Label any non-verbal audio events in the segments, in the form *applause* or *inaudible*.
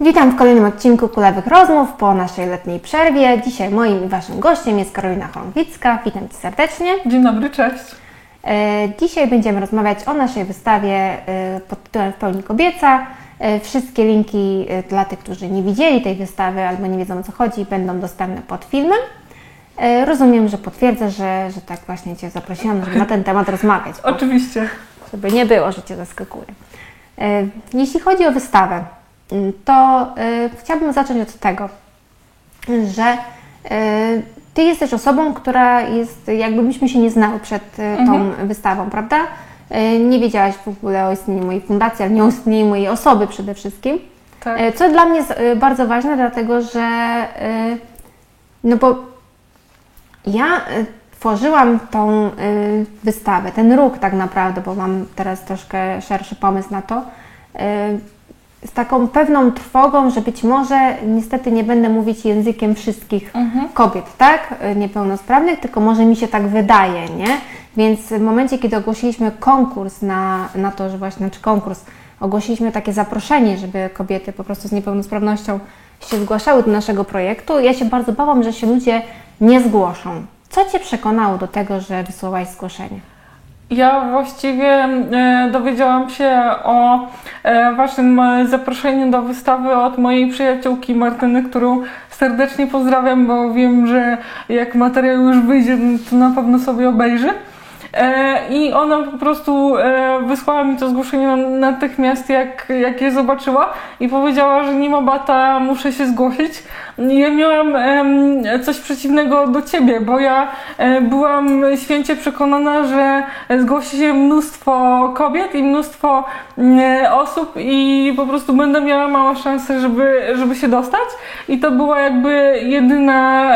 Witam w kolejnym odcinku Kulewych Rozmów po naszej letniej przerwie. Dzisiaj moim i Waszym gościem jest Karolina Chorągwicka. Witam Cię serdecznie. Dzień dobry, cześć. E, Dzisiaj będziemy rozmawiać o naszej wystawie e, pod tytułem W pełni kobieca. E, Wszystkie linki dla tych, którzy nie widzieli tej wystawy albo nie wiedzą o co chodzi, będą dostępne pod filmem. Rozumiem, że potwierdzę, że, że tak właśnie Cię zaprosiłam, żeby na ten temat rozmawiać. Oczywiście. żeby nie było, że Cię zaskakuje. Jeśli chodzi o wystawę, to e, chciałabym zacząć od tego, że e, Ty jesteś osobą, która jest, jakby myśmy się nie znały przed e, tą wystawą, prawda? Nie wiedziałaś w ogóle o istnieniu mojej fundacji, ale nie o istnieniu mojej osoby przede wszystkim. Tak. Co dla mnie jest bardzo ważne, dlatego że no bo ja tworzyłam tą wystawę, ten róg tak naprawdę, bo mam teraz troszkę szerszy pomysł na to, z taką pewną trwogą, że być może niestety nie będę mówić językiem wszystkich kobiet, tak, e, niepełnosprawnych, tylko może mi się tak wydaje, nie? Więc w momencie, kiedy ogłosiliśmy konkurs na, na to, że właśnie, czy konkurs, ogłosiliśmy takie zaproszenie, żeby kobiety po prostu z niepełnosprawnością się zgłaszały do naszego projektu, ja się bardzo bałam, że się ludzie nie zgłoszą. Co Cię przekonało do tego, że wysłałaś zgłoszenie? Ja właściwie e, dowiedziałam się o e, Waszym e, zaproszeniu do wystawy od mojej przyjaciółki Martyny, którą serdecznie pozdrawiam, bo wiem, że jak materiał już wyjdzie, no to na pewno sobie obejrzy. E, I ona po prostu e, wysłała mi to zgłoszenie na- natychmiast, jak, jak je zobaczyła i powiedziała, że nie ma bata, muszę się zgłosić. Ja miałam coś przeciwnego do ciebie, bo ja e, byłam święcie przekonana, że zgłosi się mnóstwo kobiet i mnóstwo mm, osób i po prostu będę miała małe szanse, żeby, żeby się dostać. I to była jakby jedyna,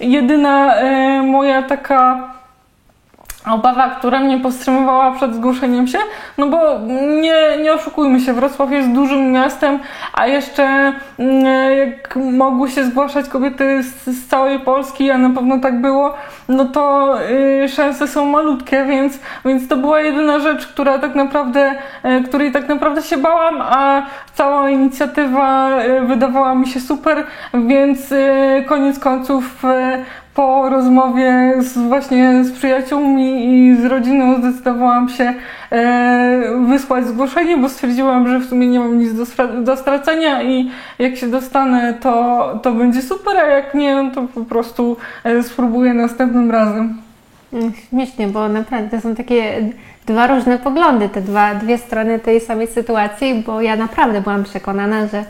jedyna moja taka obawa, która mnie powstrzymywała przed zgłoszeniem się, no bo nie, nie oszukujmy się, Wrocław jest dużym miastem, a jeszcze mm, jak mogły się zgłaszać kobiety z, z całej Polski, a na pewno tak było, no to y, szanse są malutkie, więc, więc to była jedyna rzecz, która tak naprawdę, y, której tak naprawdę się bałam, a cała inicjatywa y, wydawała mi się super, więc y, koniec końców y, po rozmowie z, właśnie z przyjaciółmi i z rodziną zdecydowałam się e, wysłać zgłoszenie, bo stwierdziłam, że w sumie nie mam nic do, do stracenia i jak się dostanę, to, to będzie super, a jak nie, no to po prostu e, spróbuję następnym razem. Mm, Śmiesznie, bo naprawdę są takie dwa różne poglądy, te dwa, dwie strony tej samej sytuacji, bo ja naprawdę byłam przekonana, że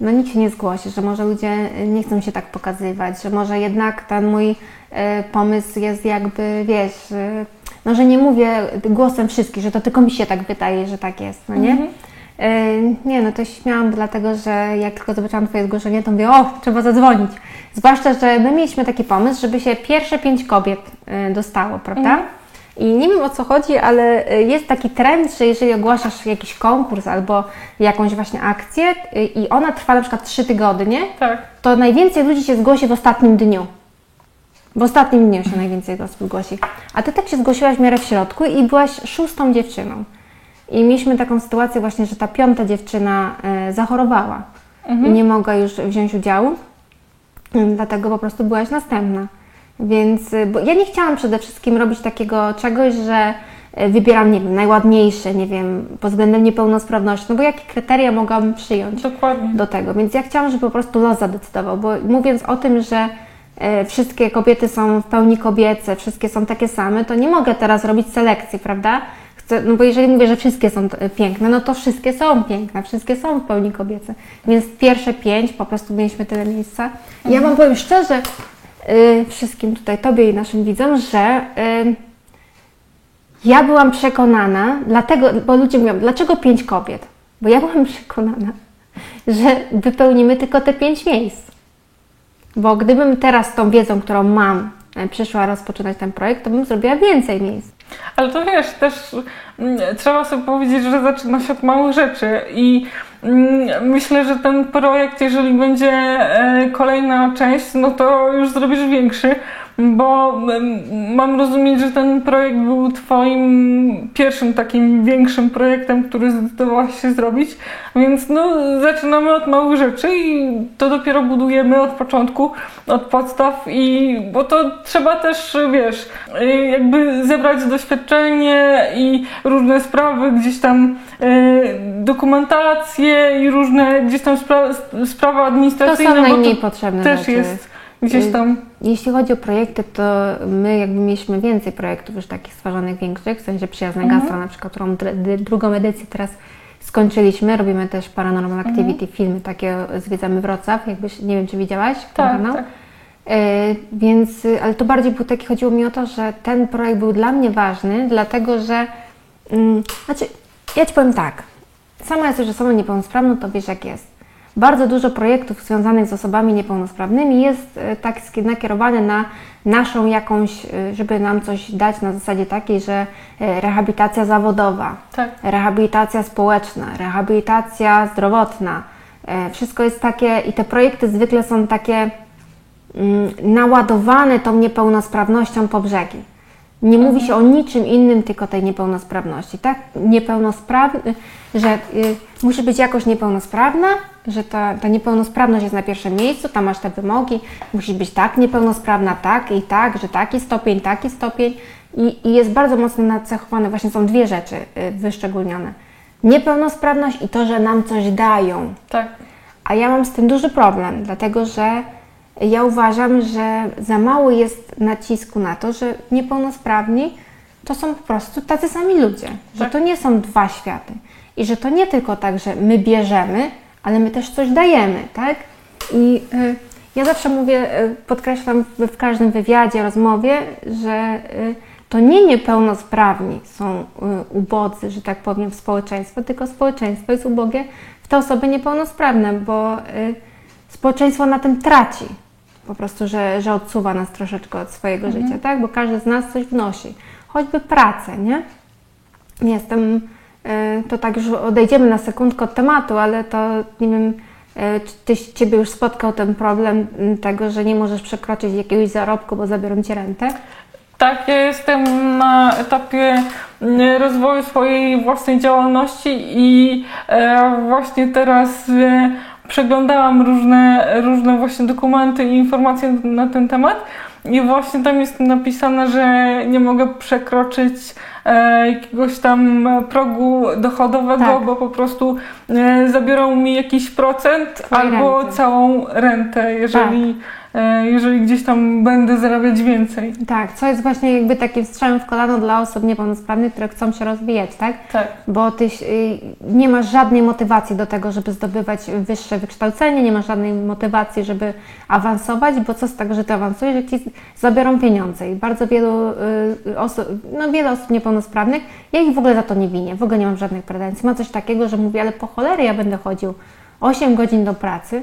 no nikt się nie zgłosi, że może ludzie nie chcą się tak pokazywać, że może jednak ten mój e, pomysł jest jakby, wiesz, e, no że nie mówię głosem wszystkich, że to tylko mi się tak wydaje, że tak jest, no nie? E, Nie, no to śmiałam, dlatego że jak tylko zobaczyłam Twoje zgłoszenie, to mówię, o, trzeba zadzwonić. Zwłaszcza, że my mieliśmy taki pomysł, żeby się pierwsze pięć kobiet dostało, prawda? I nie wiem o co chodzi, ale e, jest taki trend, że jeżeli ogłaszasz jakiś konkurs albo jakąś właśnie akcję e, i ona trwa na przykład trzy tygodnie, Tak. to najwięcej ludzi się zgłosi w ostatnim dniu. W ostatnim dniu się najwięcej osób zgłosi. A ty tak się zgłosiłaś w miarę w środku i byłaś szóstą dziewczyną. I mieliśmy taką sytuację właśnie, że ta piąta dziewczyna e, zachorowała i nie mogła już wziąć udziału, dlatego po prostu byłaś następna. Więc y, bo ja nie chciałam przede wszystkim robić takiego czegoś, że y, wybieram, nie wiem, najładniejsze, nie wiem, pod względem niepełnosprawności, no bo jakie kryteria mogłabym przyjąć? Dokładnie. do tego. Więc ja chciałam, żeby po prostu los zadecydował, bo mówiąc o tym, że e, wszystkie kobiety są w pełni kobiece, wszystkie są takie same, to nie mogę teraz robić selekcji, prawda? Chcę, no bo jeżeli mówię, że wszystkie są piękne, no to wszystkie są piękne, wszystkie są w pełni kobiece. Więc pierwsze pięć po prostu mieliśmy tyle miejsca. Ja Wam powiem szczerze, y, wszystkim tutaj, Tobie i naszym widzom, że y, ja byłam przekonana, dlatego, bo ludzie mówią, dlaczego pięć kobiet? Bo ja byłam *laughs* przekonana, że wypełnimy tylko te pięć miejsc. Bo gdybym teraz tą wiedzą, którą mam, e, przyszła rozpoczynać ten projekt, to bym zrobiła więcej miejsc. Ale to wiesz, też mm, trzeba sobie powiedzieć, że zaczyna się od małych rzeczy i myślę, że ten projekt, jeżeli będzie e, kolejna część, no to już zrobisz większy. Bo mam rozumieć, że ten projekt był Twoim pierwszym takim większym projektem, który zdecydowałaś się zrobić, więc no, zaczynamy od małych rzeczy i to dopiero budujemy od początku, od podstaw i bo to trzeba też, wiesz, jakby zebrać doświadczenie i różne sprawy, gdzieś tam e, dokumentacje i różne gdzieś tam spra sprawy administracyjne. To są najmniej potrzebne też rzeczy. jest gdzieś tam. Jeśli chodzi o projekty, to my jakby mieliśmy więcej projektów już takich stworzonych większych, w sensie Przyjazne Mhm. Gastro na przykład, którą drugą edycję teraz skończyliśmy. Robimy też Paranormal Mhm. Activity, filmy takie, zwiedzamy Wrocław, jakbyś, nie wiem czy widziałaś ten Tak, kanał. tak. Y, więc, ale to bardziej był taki, chodziło mi o to, że ten projekt był dla mnie ważny, dlatego że, mm, znaczy, ja Ci powiem tak, sama jesteś osobą niepełnosprawną, to wiesz jak jest. Bardzo dużo projektów związanych z osobami niepełnosprawnymi jest e, tak nakierowane na naszą jakąś, e, żeby nam coś dać na zasadzie takiej, że e, rehabilitacja zawodowa, Tak. rehabilitacja społeczna, rehabilitacja zdrowotna. Wszystko jest takie i te projekty zwykle są takie mm, naładowane tą niepełnosprawnością po brzegi. Nie mówi się o niczym innym, tylko tej niepełnosprawności, tak? Niepełnosprawny, że y, musi być jakoś niepełnosprawna, że ta, ta niepełnosprawność jest na pierwszym miejscu, tam masz te wymogi, musi być tak niepełnosprawna, tak i tak, że taki stopień, taki stopień i, i jest bardzo mocno nacechowane, właśnie są dwie rzeczy y, wyszczególnione. Niepełnosprawność i to, że nam coś dają. Tak. A ja mam z tym duży problem, dlatego że ja uważam, że za mało jest nacisku na to, że niepełnosprawni to są po prostu tacy sami ludzie, że Tak. to nie są dwa światy i że to nie tylko tak, że my bierzemy, ale my też coś dajemy, tak? I y, ja zawsze mówię, y, podkreślam w, każdym wywiadzie, rozmowie, że y, to nie niepełnosprawni są ubodzy, że tak powiem, w społeczeństwie, tylko społeczeństwo jest ubogie w te osoby niepełnosprawne, bo społeczeństwo na tym traci. Po prostu, że, że odsuwa nas troszeczkę od swojego życia, tak? Bo każdy z nas coś wnosi. Choćby pracę, nie? Jestem, to tak już odejdziemy na sekundkę od tematu, ale to nie wiem, y, czy ty, Ciebie już spotkał ten problem tego, że nie możesz przekroczyć jakiegoś zarobku, bo zabiorą Ci rentę? Tak, ja jestem na etapie rozwoju swojej własnej działalności i e, właśnie teraz e, przeglądałam różne, różne właśnie dokumenty i informacje na ten temat i właśnie tam jest napisane, że nie mogę przekroczyć e, jakiegoś tam progu dochodowego, Tak. bo po prostu e, zabiorą mi jakiś procent Twojej albo renty. całą rentę, jeżeli, e, jeżeli gdzieś tam będę zarabiać więcej. Tak, co jest właśnie jakby takim strzałem w kolano dla osób niepełnosprawnych, które chcą się rozwijać, tak? Tak. Bo ty y, nie masz żadnej motywacji do tego, żeby zdobywać wyższe wykształcenie, nie masz żadnej motywacji, żeby awansować, bo co z tego, że ty awansujesz, jak ci zabiorą pieniądze i bardzo wielu y, osób, no wiele osób niepełnosprawnych, ja ich w ogóle za to nie winię, w ogóle nie mam żadnych pretensji. Ma coś takiego, że mówi, ale po cholery ja będę chodził 8 godzin do pracy,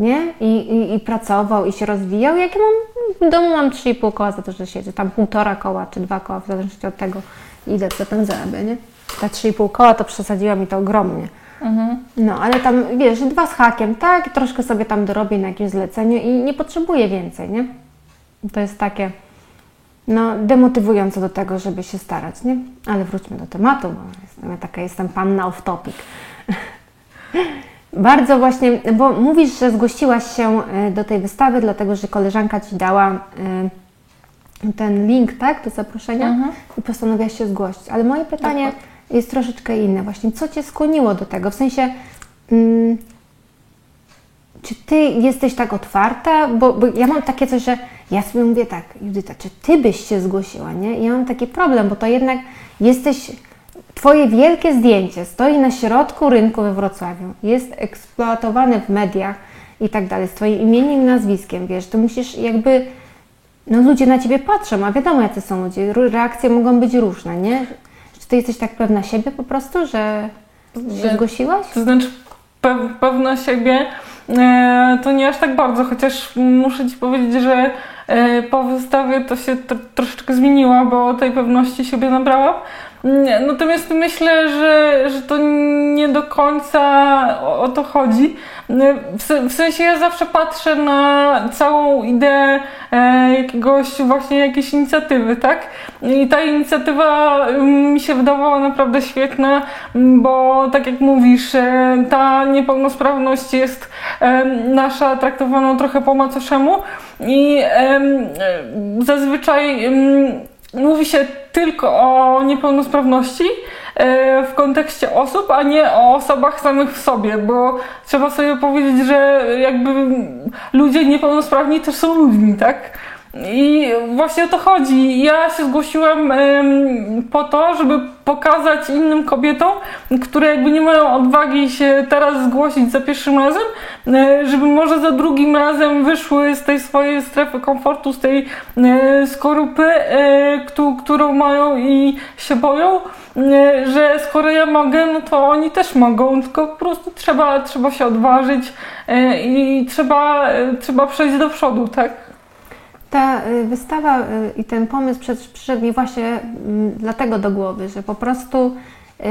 nie? I, i, I pracował i się rozwijał. Jak ja mam, w domu mam 3,5 koła za to, że siedzę, tam półtora koła czy dwa koła, w zależności od tego, ile co tam zarabia, nie? Te 3,5 koła to przesadziła mi to ogromnie. No, ale tam, wiesz, dwa z hakiem, tak, troszkę sobie tam dorobię na jakieś zlecenie i nie potrzebuję więcej, nie? To jest takie, no, demotywujące do tego, żeby się starać, nie? Ale wróćmy do tematu, bo jestem, ja taka jestem panna off topic. *laughs* Bardzo właśnie, bo mówisz, że zgłosiłaś się e, do tej wystawy, dlatego że koleżanka Ci dała e, ten link, tak, do zaproszenia Mhm. i postanowiłaś się zgłosić. Ale moje pytanie jest troszeczkę inne właśnie. Co Cię skłoniło do tego? W sensie, mm, czy Ty jesteś tak otwarta? Bo, bo ja mam takie coś, że ja sobie mówię tak, Judyta, czy Ty byś się zgłosiła, nie? I ja mam taki problem, bo to jednak jesteś... Twoje wielkie zdjęcie stoi na środku rynku we Wrocławiu, jest eksploatowane w mediach i tak dalej, z Twoim imieniem i nazwiskiem, wiesz, to musisz jakby, no ludzie na Ciebie patrzą, a wiadomo jacy są ludzie, reakcje mogą być różne, nie? Czy Ty jesteś tak pewna siebie po prostu, że się Że- zgłosiłaś? To znaczy pe- pewna siebie e, to nie aż tak bardzo, chociaż muszę Ci powiedzieć, że e, po wystawie to się tr- troszeczkę zmieniła, bo tej pewności siebie nabrałam. Mm, Natomiast myślę, że, że to nie do końca o, o to chodzi. Mm, W, w sensie ja zawsze patrzę na całą ideę e, jakiegoś właśnie jakiejś inicjatywy, tak? I ta inicjatywa mm, mi się wydawała naprawdę świetna, mm, bo tak jak mówisz, e, ta niepełnosprawność jest e, nasza traktowana trochę po macoszemu i zazwyczaj em, mówi się tylko o niepełnosprawności e, w kontekście osób, a nie o osobach samych w sobie, bo trzeba sobie powiedzieć, że jakby ludzie niepełnosprawni też są ludźmi, tak? I właśnie o to chodzi. Ja się zgłosiłam po to, żeby pokazać innym kobietom, które jakby nie mają odwagi się teraz zgłosić za pierwszym razem, e, żeby może za drugim razem wyszły z tej swojej strefy komfortu, z tej e, skorupy, e, któ- którą mają i się boją, że skoro ja mogę, no to oni też mogą, tylko po prostu trzeba, trzeba się odważyć i trzeba, trzeba przejść do przodu, tak? Ta y, wystawa y, i ten pomysł przyszedł mi właśnie mm, dlatego do głowy, że po prostu,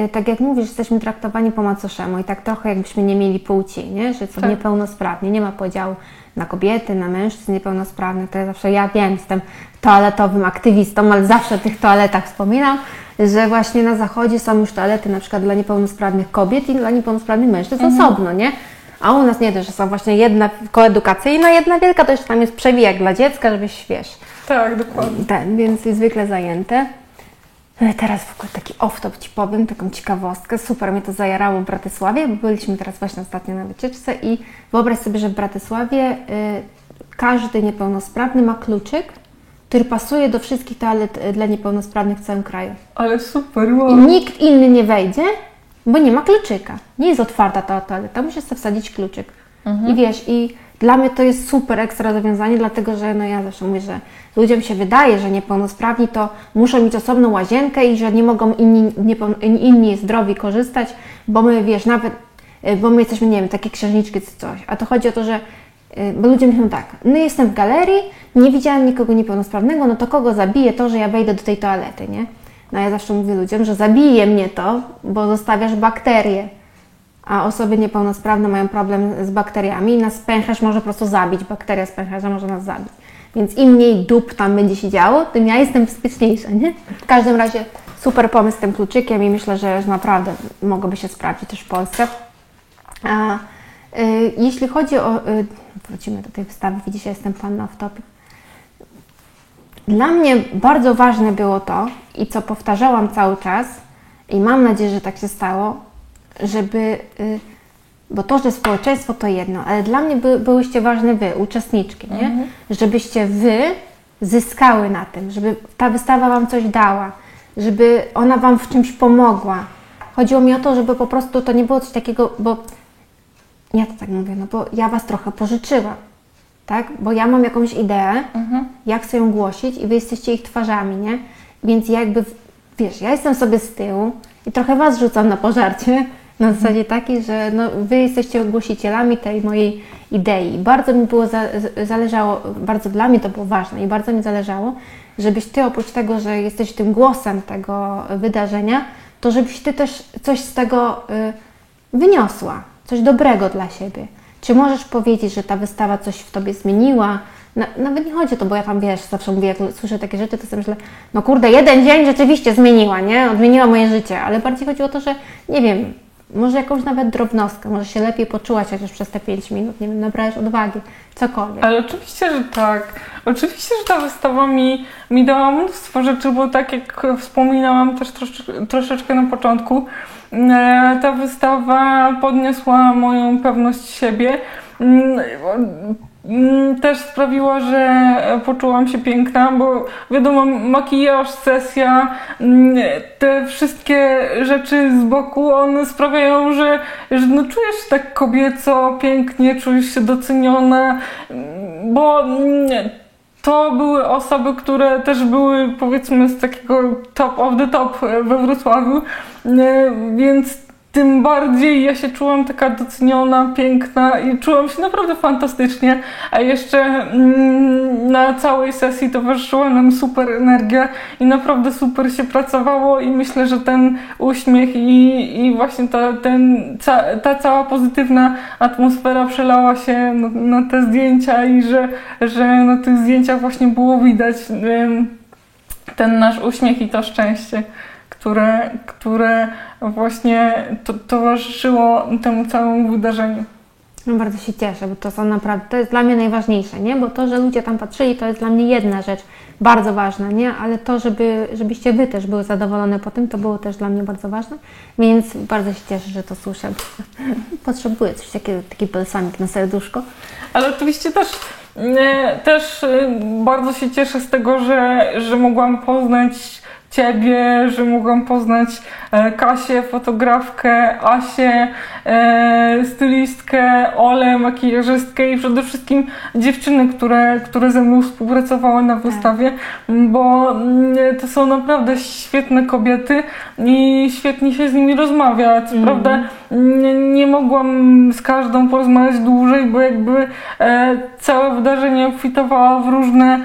y, tak jak mówisz, jesteśmy traktowani po macoszemu i tak trochę jakbyśmy nie mieli płci, nie? że są Tak. niepełnosprawni, nie ma podziału na kobiety, na mężczyzn niepełnosprawnych. To ja zawsze, ja wiem, jestem toaletowym aktywistą, ale zawsze o tych toaletach wspominam, że właśnie na zachodzie są już toalety na przykład dla niepełnosprawnych kobiet i dla niepełnosprawnych mężczyzn osobno, nie? A u nas nie dość, że są właśnie jedna koedukacyjna, jedna wielka, to jeszcze tam jest przewijak dla dziecka, żebyś, wiesz, Tak, dokładnie. ten, więc jest zwykle zajęte. E, Teraz w ogóle taki off-top Ci powiem, taką ciekawostkę. Super mnie to zajarało w Bratysławie, bo byliśmy teraz właśnie ostatnio na wycieczce i wyobraź sobie, że w Bratysławie y, każdy niepełnosprawny ma kluczyk, który pasuje do wszystkich toalet y, dla niepełnosprawnych w całym kraju. Ale super, I wow. nikt inny nie wejdzie, bo nie ma kluczyka. Nie jest otwarta ta toaleta, musisz sobie wsadzić kluczyk. I wiesz, i dla mnie to jest super ekstra rozwiązanie, dlatego że no ja zawsze mówię, że ludziom się wydaje, że niepełnosprawni to muszą mieć osobną łazienkę i że nie mogą inni, inni zdrowi korzystać, bo my, wiesz, nawet, y, bo my jesteśmy, nie wiem, takie księżniczki czy coś. A to chodzi o to, że y, bo ludzie myślą tak, no jestem w galerii, nie widziałam nikogo niepełnosprawnego, no to kogo zabije to, że ja wejdę do tej toalety, nie? No ja zawsze mówię ludziom, że zabije mnie to, bo zostawiasz bakterie, a osoby niepełnosprawne mają problem z bakteriami i nas pęcherz może po prostu zabić, bakteria z pęcherza może nas zabić. Więc im mniej dup tam będzie się działo, tym ja jestem bezpieczniejsza, nie? W każdym razie super pomysł z tym kluczykiem i myślę, że naprawdę mogłoby się sprawdzić też w Polsce. A, y, jeśli chodzi o... Y, wrócimy do tej wystawy, widzicie, jestem panna w topie. Dla mnie bardzo ważne było to i co powtarzałam cały czas i mam nadzieję, że tak się stało, żeby, y, bo to, że społeczeństwo to jedno, ale dla mnie by, byłyście ważne wy, uczestniczki, nie? Żebyście wy zyskały na tym, żeby ta wystawa wam coś dała, żeby ona wam w czymś pomogła. Chodziło mi o to, żeby po prostu to nie było coś takiego, bo ja to tak mówię, no bo ja was trochę pożyczyłam, tak? Bo ja mam jakąś ideę, jak chcę ją głosić i wy jesteście ich twarzami, nie? Więc ja jakby, wiesz, ja jestem sobie z tyłu i trochę was rzucam na pożarcie, na zasadzie takiej, że no, wy jesteście głosicielami tej mojej idei. Bardzo mi było za, zależało, bardzo dla mnie to było ważne i bardzo mi zależało, żebyś ty oprócz tego, że jesteś tym głosem tego wydarzenia, to żebyś ty też coś z tego y, wyniosła, coś dobrego dla siebie. Czy możesz powiedzieć, że ta wystawa coś w tobie zmieniła? Na, nawet nie chodzi o to, bo ja tam wiesz, zawsze mówię, jak słyszę takie rzeczy, to sobie myślę, no kurde, jeden dzień rzeczywiście zmieniła, nie? Odmieniła moje życie, ale bardziej chodzi o to, że nie wiem, może jakąś nawet drobnostkę, może się lepiej poczułaś chociaż przez te 5 minut, nie wiem, nabrałeś odwagi, cokolwiek. Ale oczywiście, że tak. Oczywiście, że ta wystawa mi, mi dała mnóstwo rzeczy, bo tak jak wspominałam też trosze, troszeczkę na początku, e, ta wystawa podniosła moją pewność siebie. Mm, Też sprawiła, że poczułam się piękna, bo wiadomo, makijaż, sesja, mm, te wszystkie rzeczy z boku, one sprawiają, że, że no czujesz się tak kobieco, pięknie, czujesz się doceniona, mm, bo to były osoby, które też były powiedzmy z takiego top of the top we Wrocławiu, e, więc tym bardziej ja się czułam taka doceniona, piękna i czułam się naprawdę fantastycznie, a jeszcze mm, na całej sesji towarzyszyła nam super energia i naprawdę super się pracowało i myślę, że ten uśmiech i, i właśnie ta, ten, ca, ta cała pozytywna atmosfera przelała się na, na, te zdjęcia i że, że na tych zdjęciach właśnie było widać ten nasz uśmiech i to szczęście które, które właśnie to, towarzyszyło temu całemu wydarzeniu. No bardzo się cieszę, bo to są naprawdę, to jest dla mnie najważniejsze, nie? Bo to, że ludzie tam patrzyli, to jest dla mnie jedna rzecz, bardzo ważna, nie? Ale to, żeby, żebyście Wy też były zadowolone po tym, to było też dla mnie bardzo ważne, więc bardzo się cieszę, że to słyszę. *laughs* Potrzebuję coś takiego, taki balsamik na serduszko. Ale oczywiście też, też y, bardzo się cieszę z tego, że, że mogłam poznać Ciebie, że mogłam poznać e, Kasię, fotografkę, Asię, e, stylistkę, Olę, makijażystkę i przede wszystkim dziewczyny, które, które ze mną współpracowały na wystawie, bo mm, to są naprawdę świetne kobiety i świetnie się z nimi rozmawia. Co mm. prawda nie, nie mogłam z każdą porozmawiać dłużej, bo jakby e, całe wydarzenie obfitowała w różne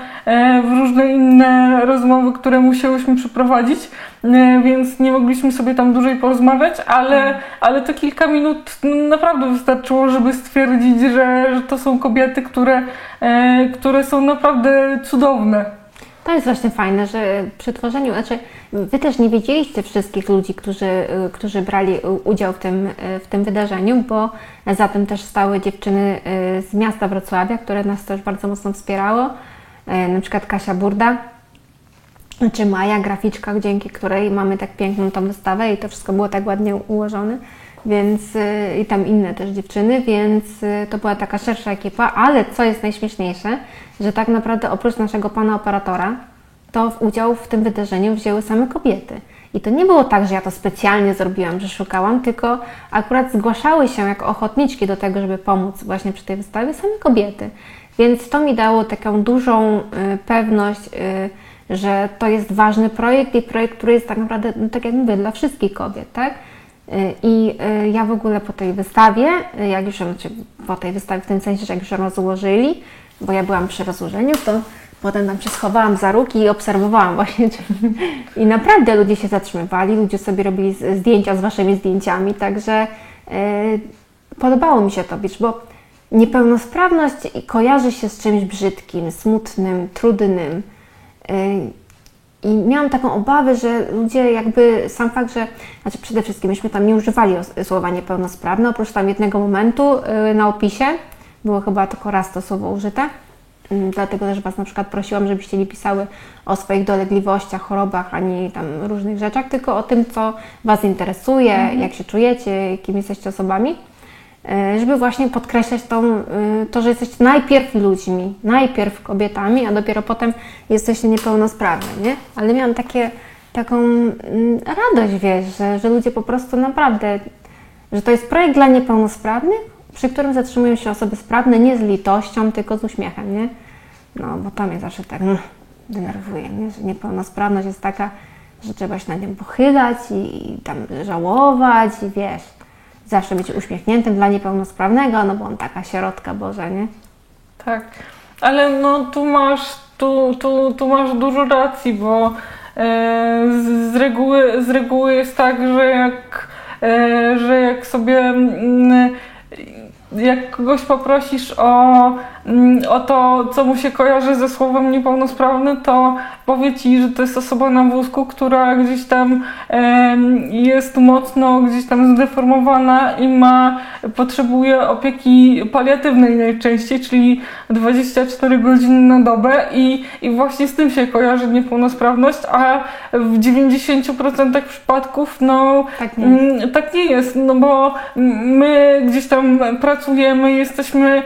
w różne inne rozmowy, które musiałyśmy przeprowadzić, e, więc nie mogliśmy sobie tam dłużej porozmawiać, ale, ale to kilka minut naprawdę wystarczyło, żeby stwierdzić, że, że to są kobiety, które, e, które są naprawdę cudowne. To jest właśnie fajne, że przy tworzeniu, znaczy Wy też nie wiedzieliście wszystkich ludzi, którzy, którzy brali udział w tym, w tym wydarzeniu, bo za tym też stały dziewczyny z miasta Wrocławia, które nas też bardzo mocno wspierało. E, na przykład Kasia Burda, czy Maja, graficzka, dzięki której mamy tak piękną tą wystawę i to wszystko było tak ładnie ułożone, więc e, i tam inne też dziewczyny, więc e, to była taka szersza ekipa, ale co jest najśmieszniejsze, że tak naprawdę oprócz naszego pana operatora, to w udział w tym wydarzeniu wzięły same kobiety. I to nie było tak, że ja to specjalnie zrobiłam, że szukałam, tylko akurat zgłaszały się jako ochotniczki do tego, żeby pomóc właśnie przy tej wystawie same kobiety. Więc to mi dało taką dużą y, pewność, y, że to jest ważny projekt i projekt, który jest tak naprawdę, no tak jak mówię, dla wszystkich kobiet, tak? Y, I ja w ogóle po tej wystawie, jak już, znaczy po tej wystawie w tym sensie, że jak już ją rozłożyli, bo ja byłam przy rozłożeniu, to potem tam się schowałam za róg i obserwowałam *laughs* właśnie. I naprawdę ludzie się zatrzymywali, ludzie sobie robili zdjęcia z waszymi zdjęciami, także podobało mi się to, bo Niepełnosprawność kojarzy się z czymś brzydkim, smutnym, trudnym. Y, I miałam taką obawę, że ludzie jakby sam fakt, że, znaczy przede wszystkim myśmy tam nie używali słowa niepełnosprawne, oprócz tam jednego momentu y, na opisie, było chyba tylko raz to słowo użyte. Mm, dlatego też Was na przykład prosiłam, żebyście nie pisały o swoich dolegliwościach, chorobach, ani tam różnych rzeczach, tylko o tym, co Was interesuje, mhm. jak się czujecie, kim jesteście osobami. E, żeby właśnie podkreślać tą, e, to, że jesteście najpierw ludźmi, najpierw kobietami, a dopiero potem jesteście niepełnosprawni, nie? Ale miałam takie, taką mm, radość, wiesz, że, że ludzie po prostu naprawdę, że to jest projekt dla niepełnosprawnych, przy którym zatrzymują się osoby sprawne nie z litością, tylko z uśmiechem, nie? No, bo to mnie zawsze tak no, denerwuje, nie? że niepełnosprawność jest taka, że trzeba się na nią pochylać i, i tam żałować i wiesz, zawsze być uśmiechniętym dla niepełnosprawnego, no bo on taka sierotka Boże, nie? Tak, ale no tu masz, tu, tu, tu masz dużo racji, bo e, z, z, reguły, z reguły jest tak, że jak, e, że jak sobie mm, jak kogoś poprosisz o, o to, co mu się kojarzy ze słowem niepełnosprawny, to powie ci, że to jest osoba na wózku, która gdzieś tam jest mocno gdzieś tam zdeformowana i ma, potrzebuje opieki paliatywnej najczęściej, czyli 24 godziny na dobę i, i właśnie z tym się kojarzy niepełnosprawność, a w 90% przypadków no tak nie, mm, tak nie jest, no bo my gdzieś tam pracujemy, jesteśmy mm,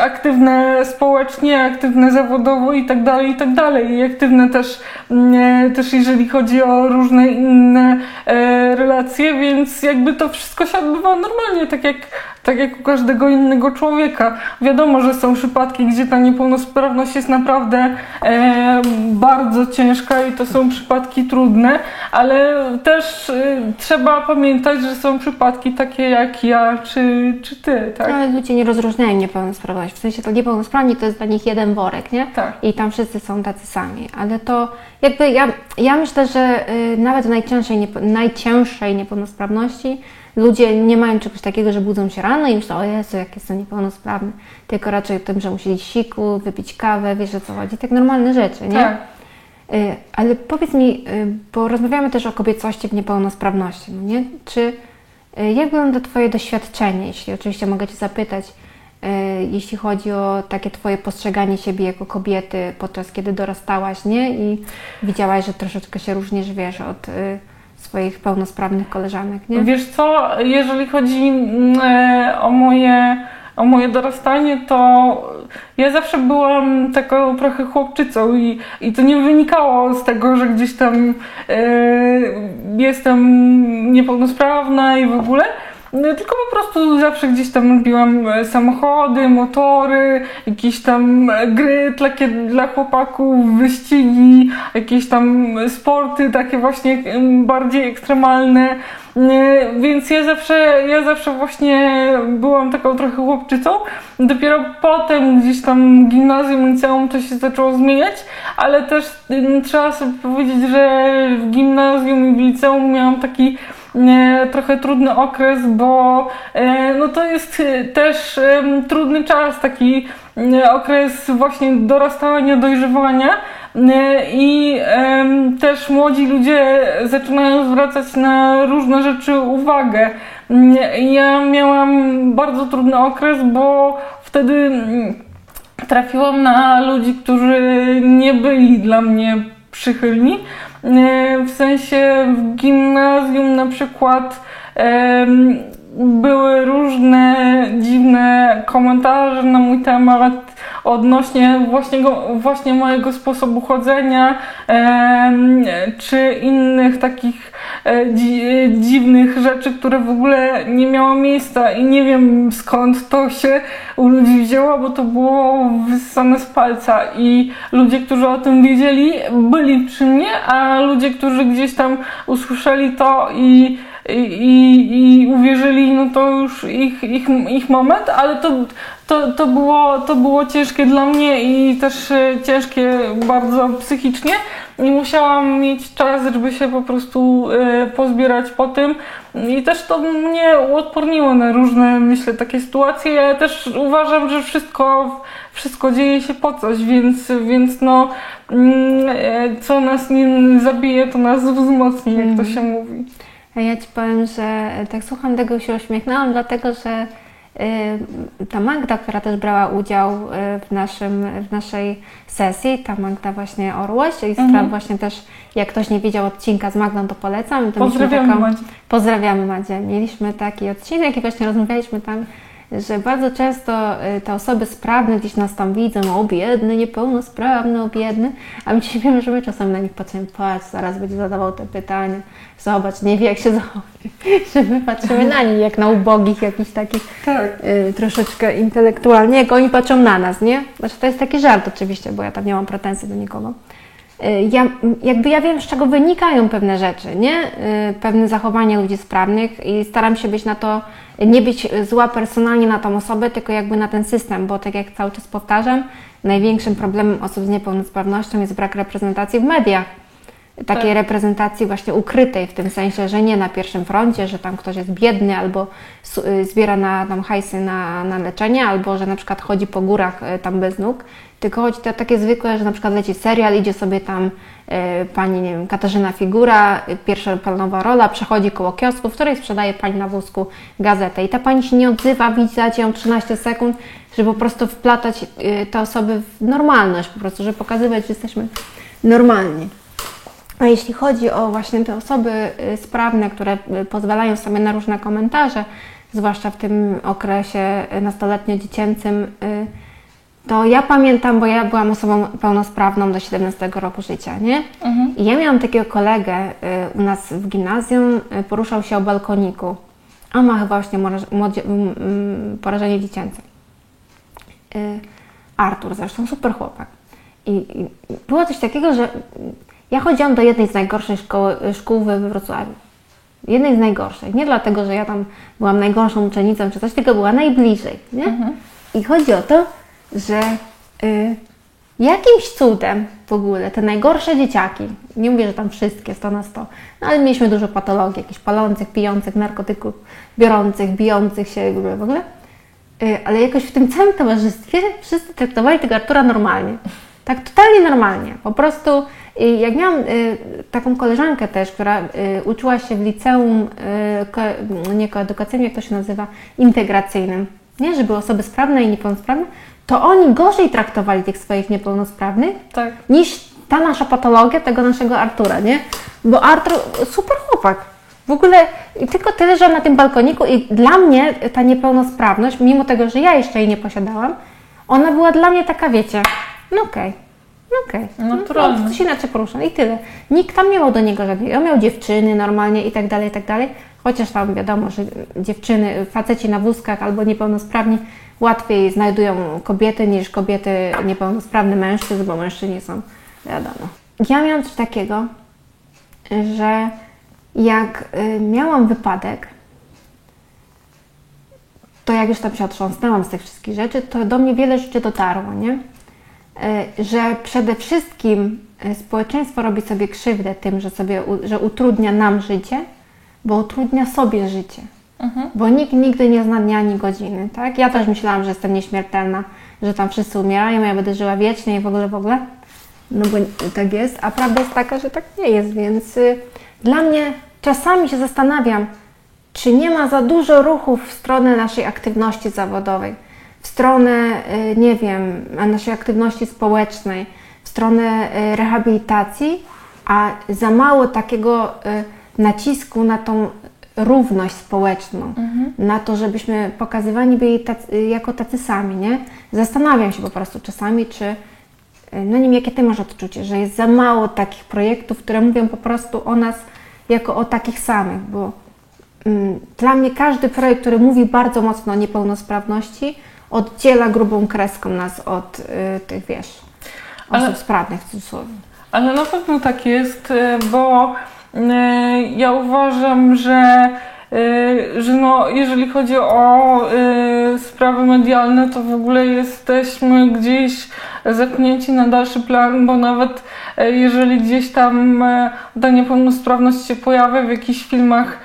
aktywne społecznie, aktywne zawodowo i tak dalej, i tak dalej. I aktywne też, mm, też jeżeli chodzi o różne inne e, relacje, więc jakby to wszystko się odbywa normalnie, tak jak tak jak u każdego innego człowieka. Wiadomo, że są przypadki, gdzie ta niepełnosprawność jest naprawdę e, bardzo ciężka i to są przypadki trudne, ale też e, trzeba pamiętać, że są przypadki takie jak ja czy, czy ty, tak? Ale ludzie nie rozróżniają niepełnosprawności. W sensie to niepełnosprawni to jest dla nich jeden worek, nie? Tak. I tam wszyscy są tacy sami. Ale to jakby ja, ja myślę, że y, nawet w najcięższej, niepo, najcięższej niepełnosprawności ludzie nie mają czegoś takiego, że budzą się rano i myślą, o Jezu, jak jestem niepełnosprawny. Tylko raczej o tym, że musi iść siku, wypić kawę, wiesz o co chodzi. Tak normalne rzeczy, nie? Tak. Y, Ale powiedz mi, y, bo rozmawiamy też o kobiecości w niepełnosprawności, no nie? Czy y, jak wygląda Twoje doświadczenie, jeśli oczywiście mogę Cię zapytać, jeśli chodzi o takie Twoje postrzeganie siebie jako kobiety podczas kiedy dorastałaś, nie? I widziałaś, że troszeczkę się różnisz, wiesz, od swoich pełnosprawnych koleżanek, nie? Wiesz co, jeżeli chodzi mm, e, o moje, o moje dorastanie, to ja zawsze byłam taką trochę chłopczycą i, i to nie wynikało z tego, że gdzieś tam e, jestem niepełnosprawna i w ogóle. No, Tylko po prostu zawsze gdzieś tam lubiłam e, samochody, motory, jakieś tam e, gry takie dla chłopaków, wyścigi, jakieś tam sporty takie właśnie bardziej ekstremalne. Nie, Więc ja zawsze, ja zawsze właśnie byłam taką trochę chłopczycą. Dopiero potem gdzieś tam gimnazjum, liceum to się zaczęło zmieniać, ale też trzeba sobie powiedzieć, że w gimnazjum i w liceum miałam taki e, trochę trudny okres, bo e, no to jest e, też trudny czas, taki e, okres właśnie dorastania, dojrzewania. E, I też młodzi ludzie zaczynają zwracać na różne rzeczy uwagę. Ja miałam bardzo trudny okres, bo wtedy mm, trafiłam na ludzi, którzy nie byli dla mnie przychylni. E, W sensie w gimnazjum na przykład były różne dziwne komentarze na mój temat odnośnie właśnie, właśnie mojego sposobu chodzenia czy innych takich e, dzi, dziwnych rzeczy, które w ogóle nie miało miejsca i nie wiem skąd to się u ludzi wzięło, bo to było wyssane z palca i ludzie, którzy o tym wiedzieli, byli przy mnie, a ludzie, którzy gdzieś tam usłyszeli to i i, i uwierzyli, no to już ich, ich, ich moment, ale to, to, to, było, to było ciężkie dla mnie i też e, ciężkie bardzo psychicznie i musiałam mieć czas, żeby się po prostu e, pozbierać po tym i też to mnie uodporniło na różne, myślę, takie sytuacje. Ja też uważam, że wszystko, wszystko dzieje się po coś, więc, więc no, mm, e, co nas nie zabije, to nas wzmocni, jak to się mówi. A ja Ci powiem, że e, tak słucham tego i się uśmiechnęłam, dlatego że y, ta Magda, która też brała udział y, w, naszym, w naszej sesji, ta Magda właśnie Orłoś i Mhm. spraw właśnie też, jak ktoś nie widział odcinka z Magdą, to polecam. To Pozdrawiamy taką- Madzie. Pozdrawiamy Madzie. Mieliśmy taki odcinek i właśnie rozmawialiśmy tam, że bardzo często y, te osoby sprawne gdzieś nas tam widzą, o biedny, niepełnosprawny, o biedny, a my ci *laughs* wiemy, że my czasem na nich patrzymy, patrz, zaraz będzie zadawał te pytania, zobacz, nie wie jak się *laughs* zachowuje, że my patrzymy na nich jak na ubogich, jakichś takich Tak. y, troszeczkę intelektualnie, jak oni patrzą na nas, nie? Znaczy to jest taki żart oczywiście, bo ja tam nie mam pretensji do nikogo. Y, Ja, jakby ja wiem, z czego wynikają pewne rzeczy, nie? Y, Pewne zachowania ludzi sprawnych i staram się być na to, nie być zła personalnie na tą osobę, tylko jakby na ten system, bo tak jak cały czas powtarzam, największym problemem osób z niepełnosprawnością jest brak reprezentacji w mediach. Takiej Tak. reprezentacji właśnie ukrytej, w tym sensie, że nie na pierwszym froncie, że tam ktoś jest biedny albo y, zbiera na tam hajsy na, na leczenie, albo że na przykład chodzi po górach y, tam bez nóg, tylko chodzi to takie zwykłe, że na przykład leci serial, idzie sobie tam y, pani, nie wiem, Katarzyna Figura, y, pierwszoplanowa rola, przechodzi koło kiosku, w której sprzedaje pani na wózku gazetę i ta pani się nie odzywa, widać ją 13 sekund, żeby po prostu wplatać y, te osoby w normalność, po prostu, żeby pokazywać, że jesteśmy normalni. A jeśli chodzi o właśnie te osoby y, sprawne, które y, pozwalają sobie na różne komentarze, zwłaszcza w tym okresie y, nastoletnio-dziecięcym, to ja pamiętam, bo ja byłam osobą pełnosprawną do 17 roku życia, nie? I ja miałam takiego kolegę u nas w gimnazjum, poruszał się o balkoniku. On ma chyba właśnie porażenie dziecięce. Artur zresztą, super chłopak. I było coś takiego, że ja chodziłam do jednej z najgorszych szkoły, szkół we Wrocławiu. Jednej z najgorszych. Nie dlatego, że ja tam byłam najgorszą uczennicą czy coś, tylko była najbliżej. Nie? I chodzi o to, że y, jakimś cudem w ogóle te najgorsze dzieciaki, nie mówię, że tam wszystkie 100 na 100, no ale mieliśmy dużo patologii, jakichś palących, pijących, narkotyków, biorących, bijących się w ogóle, w ogóle. Y, ale jakoś w tym całym towarzystwie wszyscy traktowali tego Artura normalnie. Tak totalnie normalnie. Po prostu jak miałam y, taką koleżankę też, która y, uczyła się w liceum, y, nie koedukacyjnym, jak to się nazywa, integracyjnym, nie, że były osoby sprawne i niepełnosprawne, to oni gorzej traktowali tych swoich niepełnosprawnych Tak. niż ta nasza patologia tego naszego Artura, nie? Bo Artur, super chłopak. W ogóle tylko tyle, że na tym balkoniku i dla mnie ta niepełnosprawność, mimo tego, że ja jeszcze jej nie posiadałam, ona była dla mnie taka, wiecie, no okej, no okej. Naturalne. No, coś inaczej porusza i tyle. Nikt tam nie miał do niego żadnej, on miał dziewczyny normalnie i tak dalej, i tak dalej. Chociaż tam wiadomo, że dziewczyny, faceci na wózkach albo niepełnosprawni łatwiej znajdują kobiety niż kobiety niepełnosprawne mężczyzn, bo mężczyźni są, wiadomo. Ja miałam coś takiego, że jak y, miałam wypadek, to jak już tam się otrząsnęłam z tych wszystkich rzeczy, to do mnie wiele rzeczy dotarło, nie? Y, Że przede wszystkim y, społeczeństwo robi sobie krzywdę tym, że, sobie, że utrudnia nam życie, bo utrudnia sobie życie. Bo nikt nigdy nie zna dnia ani godziny, tak? Ja też myślałam, że jestem nieśmiertelna, że tam wszyscy umierają, ja będę żyła wiecznie i w ogóle, w ogóle. No bo tak jest, a prawda jest taka, że tak nie jest, więc y, dla mnie czasami się zastanawiam, czy nie ma za dużo ruchów w stronę naszej aktywności zawodowej, w stronę, y, nie wiem, naszej aktywności społecznej, w stronę y, rehabilitacji, a za mało takiego y, nacisku na tą równość społeczną, na to, żebyśmy pokazywani byli tacy, jako tacy sami, nie? Zastanawiam się po prostu czasami, czy no nie wiem, jakie Ty masz odczucie, że jest za mało takich projektów, które mówią po prostu o nas jako o takich samych, bo mm, dla mnie każdy projekt, który mówi bardzo mocno o niepełnosprawności, oddziela grubą kreską nas od y, tych, wiesz, osób Ale- sprawnych w cudzysłowie. Ale na pewno tak jest, e, bo e, ja uważam, że, e, że no, jeżeli chodzi o e, sprawy medialne, to w ogóle jesteśmy gdzieś zepchnięci na dalszy plan, bo nawet jeżeli gdzieś tam ta niepełnosprawność się pojawia w jakichś filmach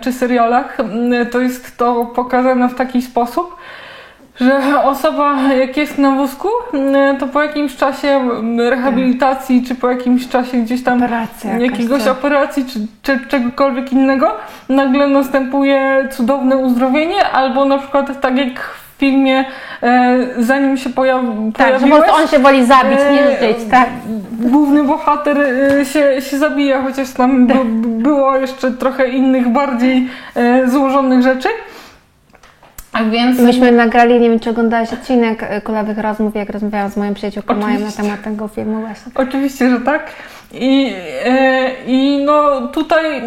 czy serialach, to jest to pokazane w taki sposób, że osoba jak jest na wózku, m, to po jakimś czasie m, rehabilitacji, czy po jakimś czasie gdzieś tam Operacja jakiegoś tak. operacji, czy, czy czegokolwiek innego, nagle następuje cudowne uzdrowienie, albo na przykład tak jak w filmie, e, zanim się pojaw, Tak, że po pojawiłeś, prostu on się woli zabić e, niż żyć, tak? główny bohater e, się, się zabija, chociaż tam by, było jeszcze trochę innych, bardziej e, złożonych rzeczy. A więc Myśmy nagrali, nie wiem czy oglądałaś odcinek y, Kulawych Rozmów, jak rozmawiałam z moją przyjaciółką Mają na temat tego filmu właśnie. Oczywiście, że tak. I, e, I no tutaj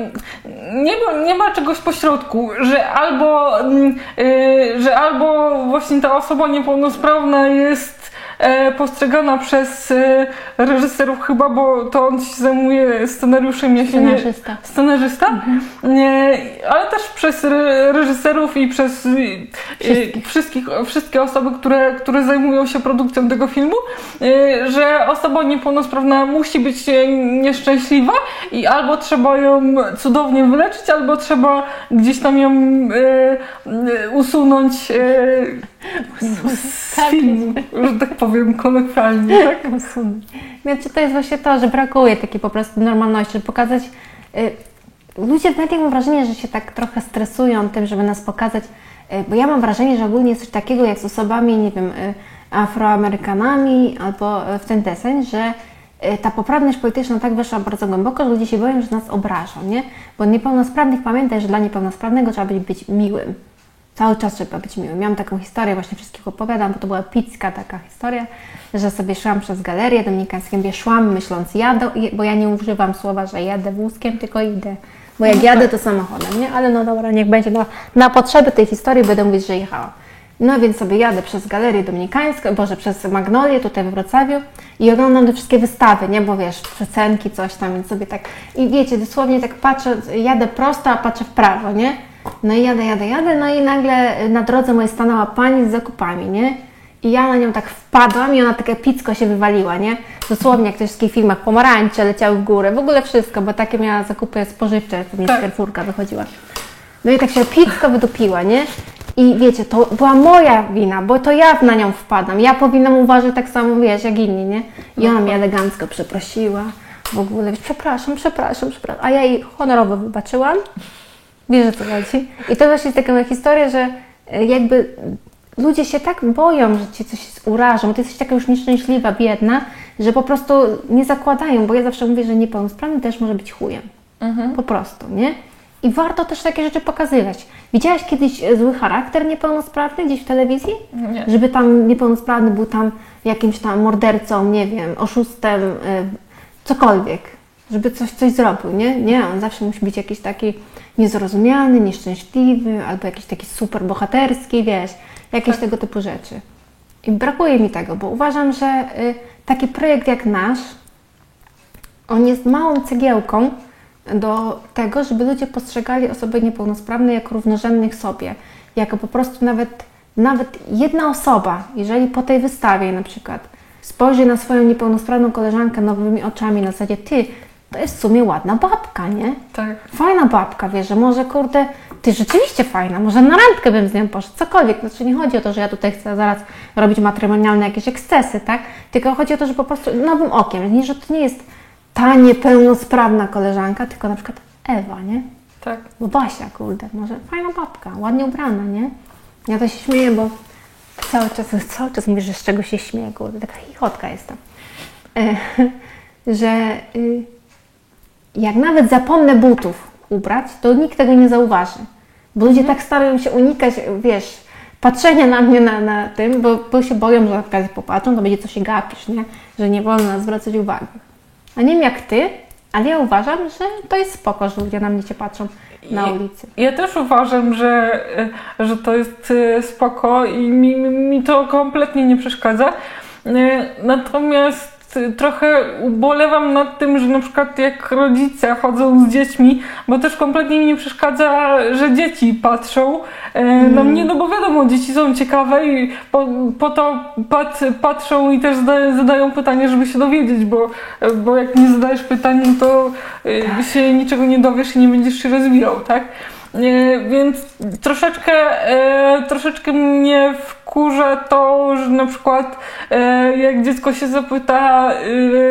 nie ma, nie ma czegoś pośrodku, że albo, mm, e, że albo właśnie ta osoba niepełnosprawna jest e, postrzegana przez e, reżyserów chyba, bo to on się zajmuje scenariuszem, ja się nie, Scenarzysta. scenarzysta, Nie, ale też przez re- reżyserów i przez Wszystkich. wszystkich, wszystkie osoby, które, które zajmują się produkcją tego filmu, y, że osoba niepełnosprawna musi być nieszczęśliwa i albo trzeba ją cudownie wyleczyć, albo trzeba gdzieś tam ją usunąć z Tak. filmu, że tak powiem kolokwialnie. Tak? *laughs* Więc to jest właśnie to, że brakuje takiej po prostu normalności, żeby pokazać. Y, ludzie w mediach mam wrażenie, że się tak trochę stresują tym, żeby nas pokazać, y, bo ja mam wrażenie, że ogólnie jest coś takiego jak z osobami, nie wiem, y, Afroamerykanami albo y, w ten deseń, że y, ta poprawność polityczna tak weszła bardzo głęboko, że ludzie się boją, że nas obrażą, nie? Bo niepełnosprawnych pamiętaj, że dla niepełnosprawnego trzeba być, być miłym. Cały czas trzeba być miłym. Miałam taką historię, właśnie wszystkich opowiadam, bo to była epicka taka historia, że sobie szłam przez galerię dominikańską, mówię, szłam myśląc jadę, bo ja nie używam słowa, że jadę wózkiem, tylko idę Bo jak jadę, to samochodem, nie? Ale no dobra, niech będzie na, na potrzeby tej historii, będę mówić, że jechałam. No więc sobie jadę przez Galerię Dominikańską, boże, przez Magnolię tutaj we Wrocławiu i oglądam te wszystkie wystawy, nie? Bo wiesz, przecenki, coś tam, więc sobie tak... I wiecie, dosłownie tak patrzę, jadę prosto, a patrzę w prawo, nie? No i jadę, jadę, jadę, no i nagle na drodze mojej stanęła pani z zakupami, nie? I ja na nią tak wpadłam i ona tak epicko się wywaliła, nie? Dosłownie jak w wszystkich filmach, pomarańcze leciały w górę, w ogóle wszystko, bo takie miała zakupy spożywcze, pewnie Tak. z Carrefourka wychodziła. No i tak się epicko wydupiła, nie? I wiecie, to była moja wina, bo to ja na nią wpadam. Ja powinnam uważać tak samo, wiesz, jak inni, nie? I ona mnie elegancko przeprosiła. W ogóle, wiesz, przepraszam, przepraszam, przepraszam. A ja jej honorowo wybaczyłam. Wiesz, o co chodzi? I to właśnie jest taka moja historia, że e, jakby ludzie się tak boją, że ci coś urażą, ty jesteś taka już nieszczęśliwa, biedna, że po prostu nie zakładają, bo ja zawsze mówię, że niepełnosprawny też może być chujem. Po prostu, nie? I warto też takie rzeczy pokazywać. Widziałaś kiedyś e, zły charakter niepełnosprawny gdzieś w telewizji? Nie. Żeby tam niepełnosprawny był tam jakimś tam mordercą, nie wiem, oszustem, y, cokolwiek. Żeby coś, coś zrobił, nie? Nie, on zawsze musi być jakiś taki niezrozumiany, nieszczęśliwy, albo jakiś taki super bohaterski, wiesz, jakieś tego typu rzeczy. I brakuje mi tego, bo uważam, że y, taki projekt jak nasz, on jest małą cegiełką do tego, żeby ludzie postrzegali osoby niepełnosprawne jako równorzędnych sobie. Jako po prostu nawet, nawet jedna osoba, jeżeli po tej wystawie na przykład spojrzy na swoją niepełnosprawną koleżankę nowymi oczami na zasadzie ty, to jest w sumie ładna babka, nie? Tak. Fajna babka, wiesz, że może kurde, ty rzeczywiście fajna, może na randkę bym z nią poszedł, cokolwiek. Znaczy nie chodzi o to, że ja tutaj chcę zaraz robić matrymonialne jakieś ekscesy, tak? Tylko chodzi o to, że po prostu nowym okiem, nie, że to nie jest ta niepełnosprawna koleżanka, tylko na przykład Ewa, nie? Tak. Bo Basia, kurde, może fajna babka, ładnie ubrana, nie? Ja to się śmieję, bo cały czas, cały czas mówisz, że z czego się śmieję, kurde, taka chichotka jestem. E, *laughs* że y, jak nawet zapomnę butów ubrać, to nikt tego nie zauważy. Bo ludzie tak starają się unikać, wiesz, patrzenia na mnie na, na tym, bo, bo się boją, że na przykład popatrzą, to będzie co się gapisz, nie? Że nie wolno na zwracać uwagi. A nie wiem jak ty, ale ja uważam, że to jest spoko, że ludzie na mnie cię patrzą na ulicy. Ja też uważam, że, e, że to jest e, spoko i mi, mi- to kompletnie nie przeszkadza. E, Natomiast trochę ubolewam nad tym, że na przykład jak rodzice chodzą z dziećmi, bo też kompletnie mi nie przeszkadza, że dzieci patrzą e, na mnie, no bo wiadomo, dzieci są ciekawe i po, po to pat, patrzą i też zada, zadają pytanie, żeby się dowiedzieć, bo, bo jak nie zadajesz pytań, no to e, się niczego nie dowiesz i nie będziesz się rozwijał, tak? E, Więc troszeczkę, e, troszeczkę mnie wkurza to, że na przykład e, jak dziecko się zapyta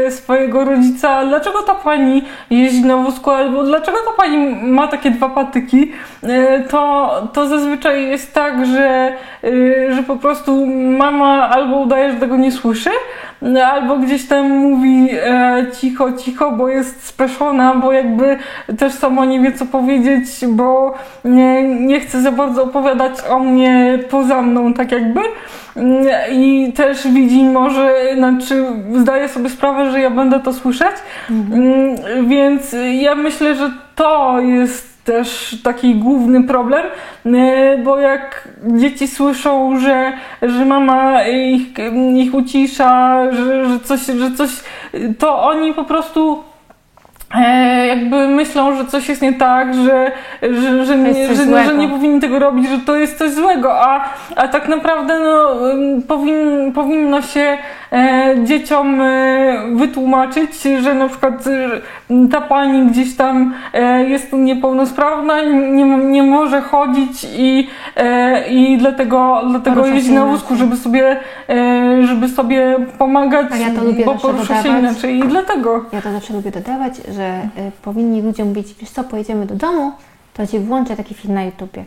e, swojego rodzica, dlaczego ta pani jeździ na wózku, albo dlaczego ta pani ma takie dwa patyki, e, to, to zazwyczaj jest tak, że, że po prostu mama albo udaje, że tego nie słyszy, albo gdzieś tam mówi cicho, cicho, bo jest speszona, bo jakby też sama nie wie co powiedzieć, bo nie, nie chce za bardzo opowiadać o mnie poza mną, tak jakby. I też widzi może, znaczy zdaje sobie sprawę, że ja będę to słyszeć, Mm, więc ja myślę, że to jest też taki główny problem, e, bo jak dzieci słyszą, że, że mama ich, ich ucisza, że, że, coś, że coś, to oni po prostu e, jakby myślą, że coś jest nie tak, że, że, że, nie, że, że nie powinni tego robić, że to jest coś złego, a, a tak naprawdę no, powin, powinno się e, dzieciom e, wytłumaczyć, że na przykład ta pani gdzieś tam e, jest niepełnosprawna, nie, nie może chodzić i, e, i dlatego, dlatego jeździ na wózku, żeby sobie, żeby sobie pomagać, A ja to lubię bo porusza się dodawać. inaczej i dlatego. Ja to zawsze lubię dodawać, że y, powinni ludziom mówić, wiesz co, pojedziemy do domu, to Ci włączę taki film na YouTubie.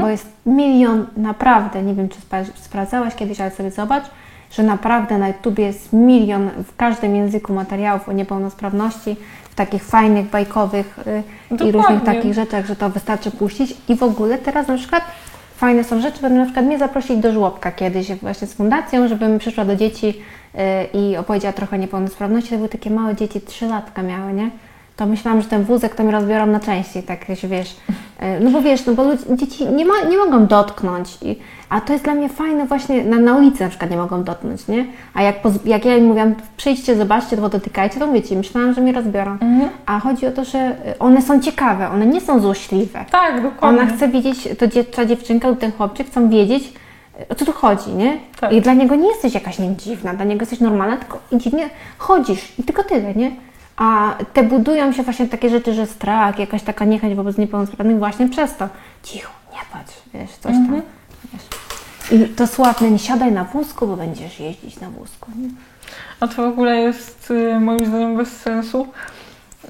Bo jest milion, naprawdę, nie wiem czy spra- sprawdzałaś kiedyś, ale sobie zobacz, że naprawdę na YouTubie jest milion w każdym języku materiałów o niepełnosprawności, w takich fajnych, bajkowych y, i różnych takich rzeczach, że to wystarczy puścić. I w ogóle teraz na przykład fajne są rzeczy, będą na przykład mnie zaprosić do żłobka kiedyś właśnie z fundacją, żebym przyszła do dzieci y, i opowiedziała trochę o niepełnosprawności. To były takie małe dzieci, trzy latka miały, nie? To myślałam, że ten wózek to mi rozbiorą na części, tak się wiesz. E, No bo wiesz, no bo ludzi, dzieci nie, ma, nie mogą dotknąć. I, a to jest dla mnie fajne właśnie, na, na ulicy na przykład nie mogą dotknąć, nie? A jak, jak ja im mówiłam, przyjdźcie, zobaczcie, to dotykajcie, to mówicie, myślałam, że mi rozbiorą. A chodzi o to, że e, one są ciekawe, one nie są złośliwe. Tak, dokładnie. Ona chce wiedzieć, to dzie- ta dziewczynka lub ten chłopczyk chcą wiedzieć, o co tu chodzi, nie? Tak. I dla niego nie jesteś jakaś nie dziwna, dla niego jesteś normalna, tylko i dziwnie chodzisz i tylko tyle, nie? A te budują się właśnie takie rzeczy, że strach, jakaś taka niechęć wobec niepełnosprawnych właśnie przez to. Cicho, nie patrz, wiesz, coś tam. Mhm. Wiesz. I to sławne, nie siadaj na wózku, bo będziesz jeździć na wózku. Nie? A to w ogóle jest y, moim zdaniem bez sensu. Y,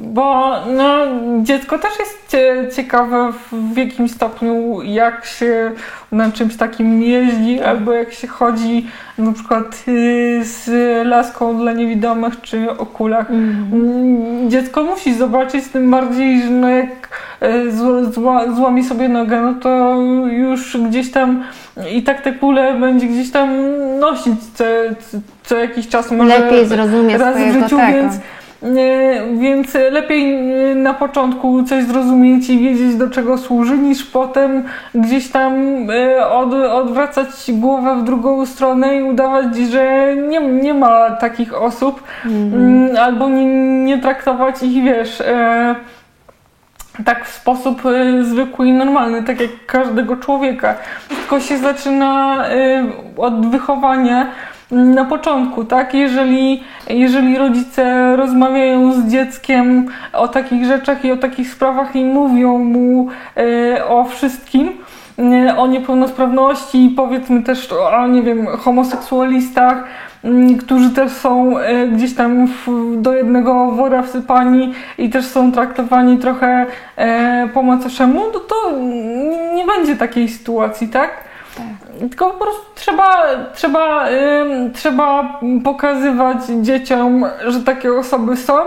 Bo no, dziecko też jest cie- ciekawe w, jakim stopniu, jak się na czymś takim jeździ, albo jak się chodzi na przykład y, z laską dla niewidomych czy o kulach. Mm, Dziecko musi zobaczyć, tym bardziej, że no jak y, zł- zła, złamie sobie nogę, no to już gdzieś tam i tak te kule będzie gdzieś tam nosić co, co, jakiś czas, może Lepiej zrozumie raz w życiu, tego. więc, więc lepiej e, na początku coś zrozumieć i wiedzieć do czego służy, niż potem gdzieś tam e, od, odwracać głowę w drugą stronę i udawać, że nie, nie ma takich osób, mm, albo nie, nie traktować ich, wiesz, tak w sposób zwykły i normalny, tak jak każdego człowieka. Wszystko się zaczyna od wychowania na początku, tak? Jeżeli, jeżeli rodzice rozmawiają z dzieckiem o takich rzeczach i o takich sprawach i mówią mu e, o wszystkim, e, o niepełnosprawności, powiedzmy też o, nie wiem, homoseksualistach, m, którzy też są e, gdzieś tam w, do jednego wora wsypani i też są traktowani trochę po macoszemu, no to nie będzie takiej sytuacji, tak? Tylko po prostu trzeba, trzeba, trzeba pokazywać dzieciom, że takie osoby są,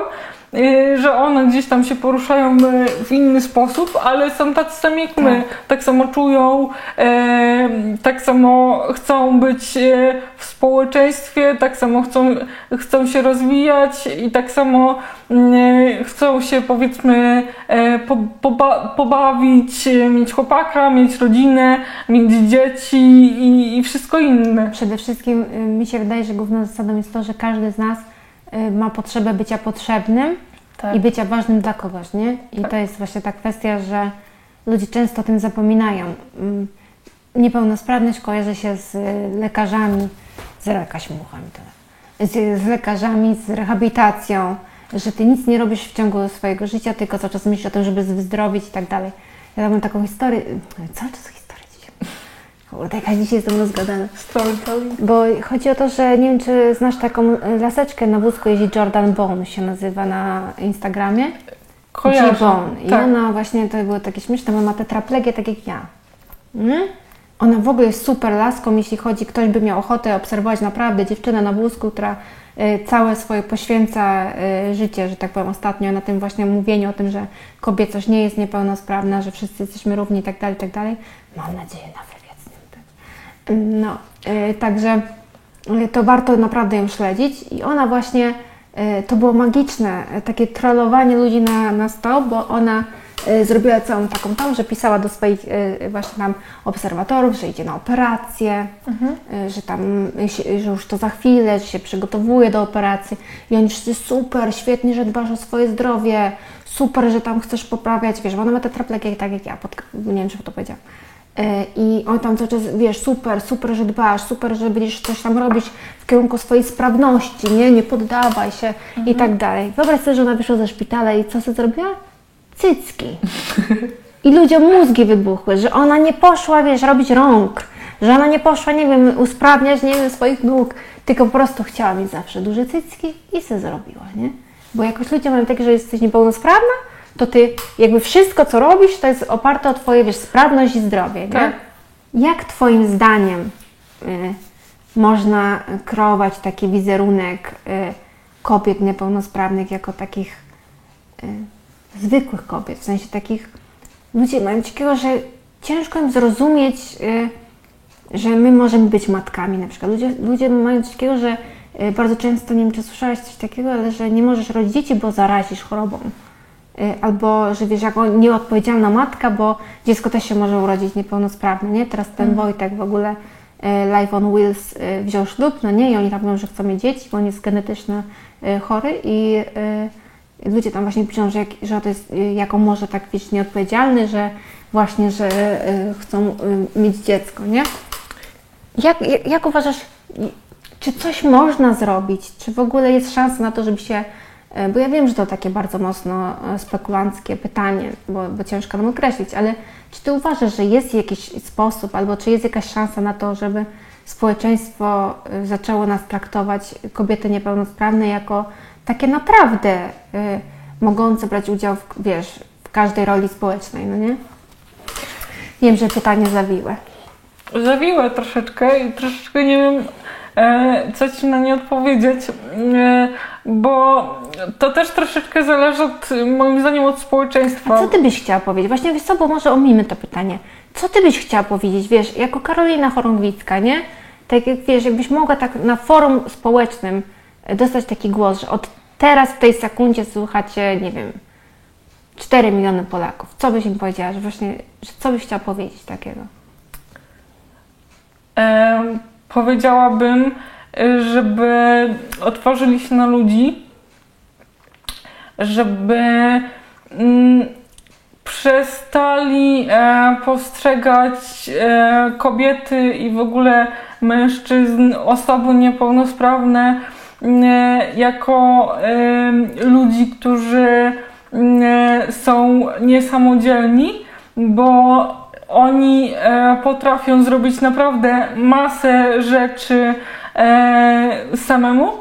że one gdzieś tam się poruszają y, w inny sposób, ale są tacy sami jak my. Tak samo czują, em, tak samo chcą być y, w społeczeństwie, tak samo chcą, chcą się rozwijać i tak samo y, chcą się powiedzmy po, poba, pobawić, y, mieć chłopaka, mieć rodzinę, mieć dzieci i, i wszystko inne. Przede wszystkim y, mi się wydaje, że główną zasadą jest to, że każdy z nas y, ma potrzebę bycia potrzebnym Tak. i bycia ważnym dla kogoś, nie? I to jest właśnie ta kwestia, że ludzie często o tym zapominają. Mm, Niepełnosprawność kojarzy się z y, lekarzami, z jakaś mucha mi to z, z lekarzami, z rehabilitacją, że ty nic nie robisz w ciągu swojego życia, tylko cały czas myślisz o tym, żeby wyzdrowić i tak dalej. Ja mam taką historię, y, cały czas historię. Kurde, jakaś dzisiaj jestem rozgadana. Storytelling. Bo chodzi o to, że nie wiem, czy znasz taką laseczkę na wózku jeździ Jordan Bone się nazywa na Instagramie. Kojarzę. G-Bone. I Tak. ona właśnie, to było takie śmieszne, bo ma tetraplegię tak jak ja. Mm? Ona w ogóle jest super laską, jeśli chodzi, ktoś by miał ochotę obserwować naprawdę dziewczynę na wózku, która y, całe swoje poświęca y, życie, że tak powiem ostatnio, na tym właśnie mówieniu o tym, że kobiecość nie jest niepełnosprawna, że wszyscy jesteśmy równi i tak dalej, i tak dalej. Mam nadzieję na wywiad z nim. Tak. No, y, także y, to warto naprawdę ją śledzić i ona właśnie, y, to było magiczne, takie trollowanie ludzi na, na stop, bo ona zrobiła całą taką tam, że pisała do swoich właśnie tam obserwatorów, że idzie na operację, y, że tam, że już to za chwilę, że się przygotowuje do operacji i oni wszyscy super, świetnie, że dbasz o swoje zdrowie, super, że tam chcesz poprawiać, wiesz, bo ona ma tetraplegię tak jak ja, pod, nie wiem, czy to powiedziałam. E, I on tam cały czas, wiesz, super, super, że dbasz, super, że będziesz coś tam robić w kierunku swojej sprawności, nie, nie poddawaj się i tak dalej. Wyobraź sobie, że ona wyszła ze szpitala i co sobie zrobiła? Cycki. I ludziom mózgi wybuchły, że ona nie poszła, wiesz, robić rąk, że ona nie poszła, nie wiem, usprawniać, nie wiem, swoich nóg, tylko po prostu chciała mieć zawsze duże cycki i se zrobiła, nie? Bo jakoś ludzie mają takie, że jesteś niepełnosprawna, to ty jakby wszystko, co robisz, to jest oparte o twoje, wiesz, sprawność i zdrowie, nie? Tak. Jak twoim zdaniem y, można kreować taki wizerunek y, kobiet niepełnosprawnych jako takich y, zwykłych kobiet, w sensie takich ludzie mają takiego, że ciężko im zrozumieć, y, że my możemy być matkami na przykład. Ludzie, ludzie mają coś takiego, że y, bardzo często, nie wiem czy słyszałaś coś takiego, ale że nie możesz rodzić dzieci, bo zarazisz chorobą. Y, Albo, że wiesz, jako nieodpowiedzialna matka, bo dziecko też się może urodzić niepełnosprawne, nie? Teraz ten Wojtek w ogóle y, Life on Wheels y, wziął ślub, no nie? I oni tam mówią, że chcą mieć dzieci, bo on jest genetycznie chory i ludzie tam właśnie piszą, że, jak, że to jest jako może tak wiesz, nieodpowiedzialny, że właśnie, że chcą mieć dziecko, nie? Jak, jak uważasz, czy coś można zrobić? Czy w ogóle jest szansa na to, żeby się. E, Bo ja wiem, że to takie bardzo mocno e, spekulanckie pytanie, bo, bo ciężko nam określić, ale czy ty uważasz, że jest jakiś sposób, albo czy jest jakaś szansa na to, żeby społeczeństwo e, zaczęło nas traktować, kobiety niepełnosprawne, jako takie naprawdę e, mogące brać udział w, wiesz, w każdej roli społecznej, no nie? Wiem, że pytanie zawiłe. Zawiłe troszeczkę i troszeczkę nie wiem, e, co ci na nie odpowiedzieć, e, bo to też troszeczkę zależy od, moim zdaniem od społeczeństwa. A co ty byś chciała powiedzieć? Właśnie wiesz co, bo może omijmy to pytanie. Co ty byś chciała powiedzieć, wiesz, jako Karolina Chorągwicka, nie? Tak jak wiesz, jakbyś mogła tak na forum społecznym dostać taki głos, że od teraz w tej sekundzie słuchacie, nie wiem, 4 miliony Polaków. Co byś im powiedziała, że właśnie, że co byś chciała powiedzieć takiego? E, powiedziałabym, e, żeby otworzyli się na ludzi, żeby mm, przestali e, postrzegać e, kobiety i w ogóle mężczyzn, osoby niepełnosprawne e, jako ludzi, którzy e, są niesamodzielni, bo oni e, potrafią zrobić naprawdę masę rzeczy e, samemu,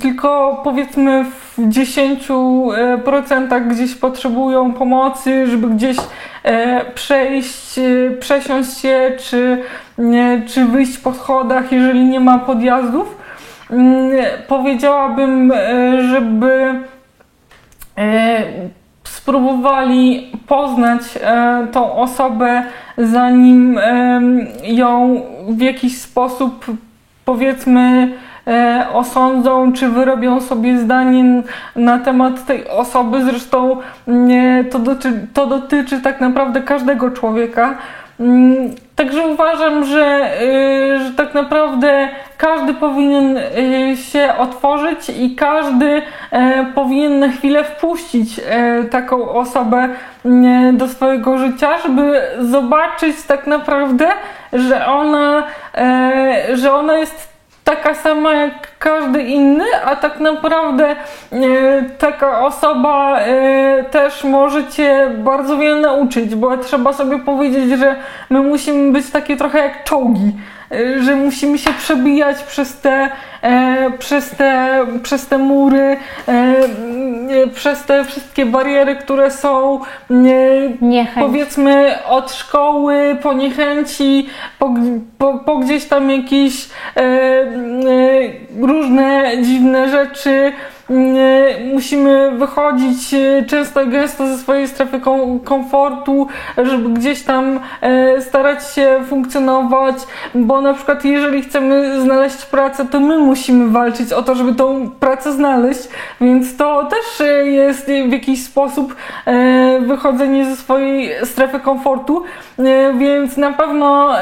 tylko powiedzmy w 10% gdzieś potrzebują pomocy, żeby gdzieś e, przejść, e, przesiąść się, czy, czy wyjść po schodach, jeżeli nie ma podjazdów. Mm, Powiedziałabym, e, żeby e, spróbowali poznać e, tą osobę, zanim ją w jakiś sposób powiedzmy e, osądzą, czy wyrobią sobie zdanie na temat tej osoby. Zresztą nie, to, dotyczy, to dotyczy tak naprawdę każdego człowieka. Także uważam, że, y, że tak naprawdę każdy powinien y, się otworzyć i każdy e, powinien na chwilę wpuścić taką osobę do swojego życia, żeby zobaczyć tak naprawdę, że ona, że ona jest taka sama jak każdy inny, a tak naprawdę e, taka osoba e, też może cię bardzo wiele nauczyć, bo trzeba sobie powiedzieć, że my musimy być takie trochę jak czołgi, e, że musimy się przebijać przez te, e, przez te, przez te mury, e, przez te wszystkie bariery, które są e, Niechęć. powiedzmy od szkoły, po niechęci, po, po, po gdzieś tam jakieś e, różne dziwne rzeczy. E, musimy wychodzić e, często i gęsto ze swojej strefy kom, komfortu, żeby gdzieś tam e, starać się funkcjonować, bo na przykład jeżeli chcemy znaleźć pracę, to my musimy walczyć o to, żeby tą pracę znaleźć, więc to też jest w jakiś sposób wychodzenie ze swojej strefy komfortu, więc na pewno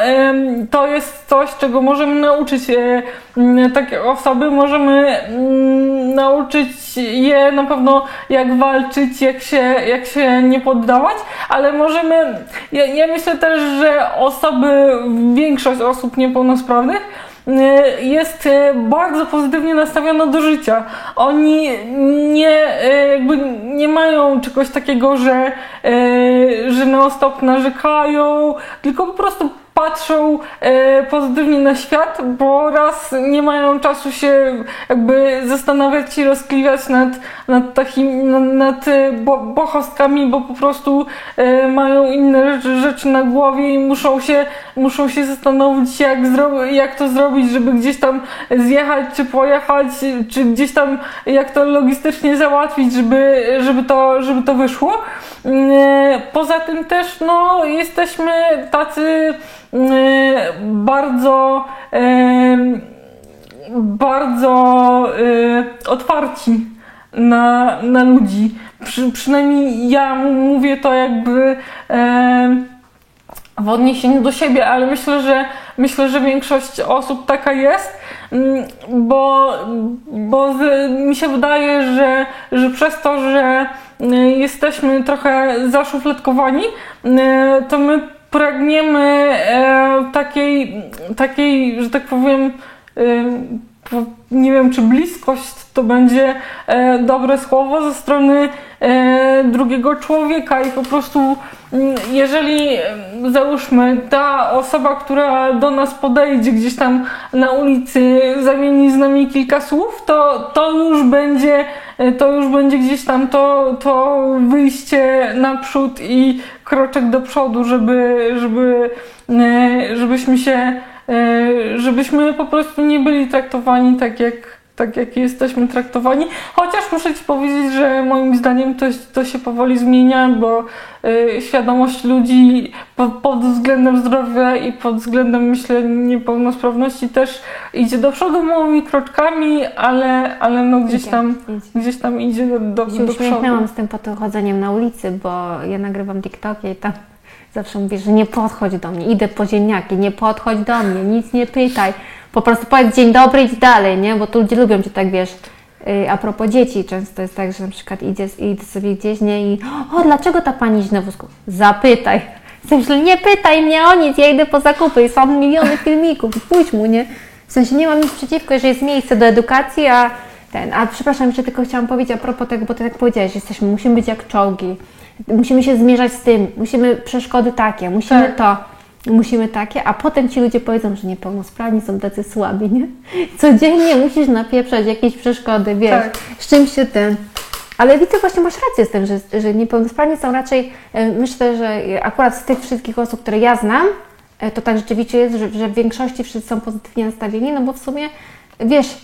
to jest coś, czego możemy nauczyć takie osoby, możemy mm, je na pewno jak walczyć, jak się, jak się nie poddawać, ale możemy, ja, ja myślę też, że osoby, większość osób niepełnosprawnych e, jest e, bardzo pozytywnie nastawiona do życia. Oni nie, e, jakby nie mają czegoś takiego, że, że non stop narzekają, tylko po prostu patrzą e, pozytywnie na świat, bo raz nie mają czasu się jakby zastanawiać i rozkliwiać nad, nad takimi, nad, nad e, bo, bohostkami, bo po prostu e, mają inne rzeczy, na głowie i muszą się, muszą się zastanowić jak, zro, jak to zrobić, żeby gdzieś tam zjechać czy pojechać, czy gdzieś tam jak to logistycznie załatwić, żeby, żeby, to, żeby to wyszło. E, Poza tym też no, jesteśmy tacy bardzo e, bardzo y, otwarci na, na ludzi. Przy, przynajmniej ja mówię to jakby w odniesieniu do siebie, ale myślę, że myślę, że większość osób taka jest, mm, bo, bo z, mi się wydaje, że, że przez to, że y, jesteśmy trochę zaszufladkowani, y, to my pragniemy e, takiej, takiej, że tak powiem, nie wiem, czy bliskość to będzie e, dobre słowo ze strony e, drugiego człowieka i po prostu jeżeli załóżmy ta osoba, która do nas podejdzie gdzieś tam na ulicy, zamieni z nami kilka słów, to, to już będzie e, to już będzie gdzieś tam to, to wyjście naprzód i kroczek do przodu, żeby, żeby, żebyśmy się E, żebyśmy po prostu nie byli traktowani tak jak, tak jak jesteśmy traktowani. Chociaż muszę Ci powiedzieć, że moim zdaniem to, to się powoli zmienia, bo y, świadomość ludzi pod, pod, względem zdrowia i pod względem, myślę, niepełnosprawności też idzie do przodu małymi kroczkami, ale, ale no gdzieś, idzie, tam, idzie. gdzieś tam idzie do, do, do przodu. uśmiechnęłam z tym chodzeniem na ulicy, bo ja nagrywam TikToki i tam Zawsze mówię, że nie podchodź do mnie, idę po ziemniaki, nie podchodź do mnie, nic nie pytaj. Po prostu powiedz dzień dobry, idź dalej, nie? Bo tu ludzie lubią Cię tak, wiesz, y, a propos dzieci, często jest tak, że na przykład idzie sobie gdzieś, nie? I o, dlaczego ta pani idzie na wózku? Zapytaj. W sensie, nie pytaj mnie o nic, ja idę po zakupy i są miliony filmików, pójdź mu, nie? W sensie nie mam nic przeciwko, że jest miejsce do edukacji, a ten, a przepraszam, jeszcze tylko chciałam powiedzieć a propos tego, bo ty tak powiedziałeś, jesteśmy, musimy być jak czołgi musimy się zmierzać z tym, musimy przeszkody takie, musimy tak. to, musimy takie, a potem ci ludzie powiedzą, że niepełnosprawni są tacy słabi, nie? Codziennie musisz napieprzać jakieś przeszkody, wiesz, tak. z czym się ten... Ale widzę, właśnie masz rację z tym, że, że niepełnosprawni są raczej, e, myślę, że akurat z tych wszystkich osób, które ja znam, e, to tak rzeczywiście jest, że, że w większości wszyscy są pozytywnie nastawieni, no bo w sumie, wiesz,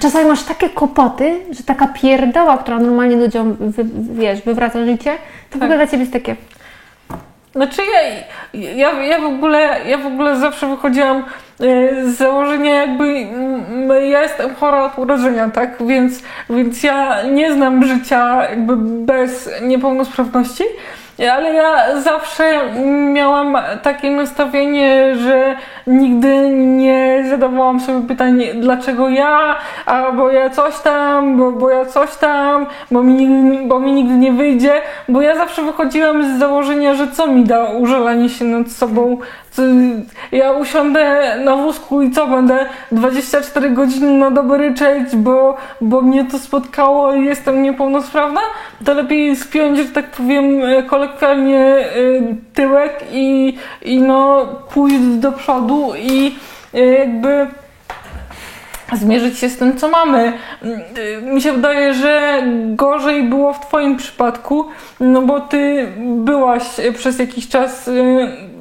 Czasami masz takie kłopoty, że taka pierdoła, która normalnie ludziom, wy, wiesz, wywraca życie, to tak. w ogóle dla Ciebie jest takie... Znaczy ja, ja, ja, w ogóle, ja w ogóle zawsze wychodziłam e, z założenia jakby ja jestem chora od urodzenia, tak? Więc, więc ja nie znam życia jakby bez niepełnosprawności. Ale ja zawsze miałam takie nastawienie, że nigdy nie zadawałam sobie pytań, dlaczego ja, albo ja coś tam, bo, bo ja coś tam, bo mi, bo mi nigdy nie wyjdzie, bo ja zawsze wychodziłam z założenia, że co mi da użalanie się nad sobą, ja usiądę na wózku i co, będę 24 godziny na dobę ryczeć, bo, bo mnie to spotkało i jestem niepełnosprawna, to lepiej spiąć, że tak powiem, kolokwialnie y, tyłek i, i no pójść do przodu i y, jakby zmierzyć się z tym, co mamy. Mi się wydaje, że gorzej było w Twoim przypadku, no bo Ty byłaś przez jakiś czas y,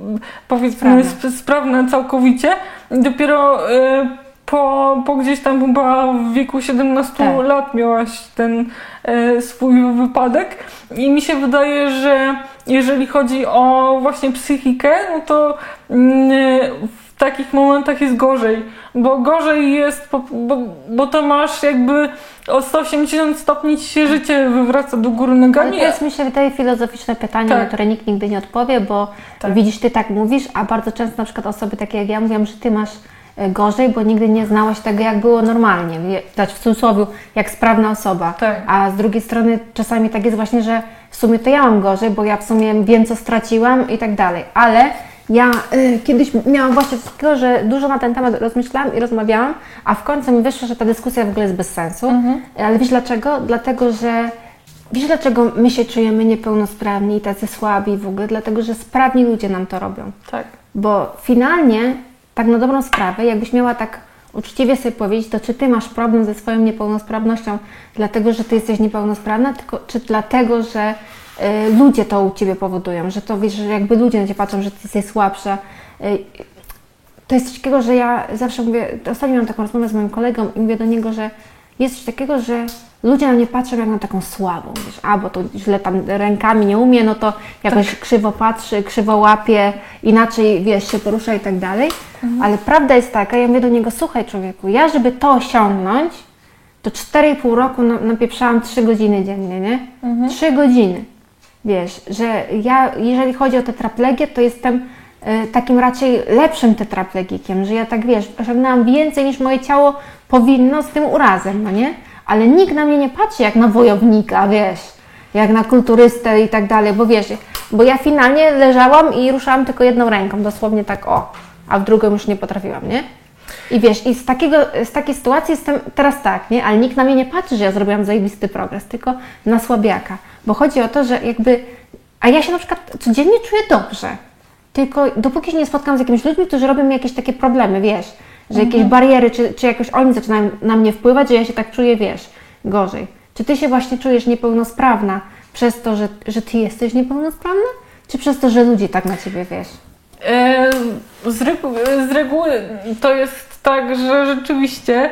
powiedzmy sprawna, sprawna całkowicie. Dopiero y, po, po gdzieś tam chyba w wieku 17 tak. lat miałaś ten e, swój wypadek i mi się wydaje, że jeżeli chodzi o właśnie psychikę, no to mm, w takich momentach jest gorzej, bo gorzej jest, bo, bo, to masz jakby o 180 stopni ci się życie wywraca do góry nogami. Ale to jest mi się wydaje filozoficzne pytanie, tak. na które nikt nigdy nie odpowie, bo tak. widzisz, ty tak mówisz, a bardzo często na przykład osoby takie jak ja mówią, że ty masz e, gorzej, bo nigdy nie znałaś tego, jak było normalnie, dać w cudzysłowie, jak sprawna osoba. Tak. A z drugiej strony czasami tak jest właśnie, że w sumie to ja mam gorzej, bo ja w sumie wiem, co straciłam i tak dalej. Ale ja y, kiedyś miałam właśnie takiego, że dużo na ten temat rozmyślałam i rozmawiałam, a w końcu mi wyszło, że ta dyskusja w ogóle jest bez sensu. Mhm. Ale wiesz dlaczego? Dlatego, że wiesz dlaczego my się czujemy niepełnosprawni i tacy słabi w ogóle? Dlatego, że sprawni ludzie nam to robią. Tak. Bo finalnie, tak na dobrą sprawę, jakbyś miała tak uczciwie sobie powiedzieć, to czy ty masz problem ze swoją niepełnosprawnością, dlatego, że ty jesteś niepełnosprawna, tylko, czy dlatego, że ludzie to u ciebie powodują, że to wiesz, że jakby ludzie na ciebie patrzą, że ty jesteś słabsza. Y, to jest coś takiego, że ja zawsze mówię, ostatnio miałam taką rozmowę z moim kolegą i mówię do niego, że jest coś takiego, że ludzie na mnie patrzą jak na taką słabą, wiesz, a bo to źle tam rękami nie umie, no to jakoś Tak. krzywo patrzy, krzywo łapie, inaczej, wiesz, się porusza i tak dalej. Mhm. Ale prawda jest taka, ja mówię do niego, słuchaj człowieku, ja żeby to osiągnąć, to 4,5 roku na- napieprzałam 3 godziny dziennie, nie? Mhm. 3 godziny. Wiesz, że ja, jeżeli chodzi o tetraplegię, to jestem e, takim raczej lepszym tetraplegikiem, że ja tak, wiesz, osiągnęłam więcej niż moje ciało powinno z tym urazem, no nie? Ale nikt na mnie nie patrzy jak na wojownika, wiesz, jak na kulturystę i tak dalej, bo wiesz, bo ja finalnie leżałam i ruszałam tylko jedną ręką, dosłownie tak o, a w drugą już nie potrafiłam, nie? I wiesz, i z, takiego, z takiej sytuacji jestem teraz tak, nie? Ale nikt na mnie nie patrzy, że ja zrobiłam zajebisty progres, tylko na słabiaka. Bo chodzi o to, że jakby. A ja się na przykład codziennie czuję dobrze. Tylko dopóki się nie spotkam z jakimiś ludźmi, którzy robią mi jakieś takie problemy, wiesz, że jakieś bariery, czy, czy jakoś oni zaczynają na mnie wpływać, że ja się tak czuję, wiesz, gorzej. Czy ty się właśnie czujesz niepełnosprawna przez to, że, że ty jesteś niepełnosprawna? Czy przez to, że ludzie tak na ciebie, wiesz? Z, regu- z reguły to jest tak, że rzeczywiście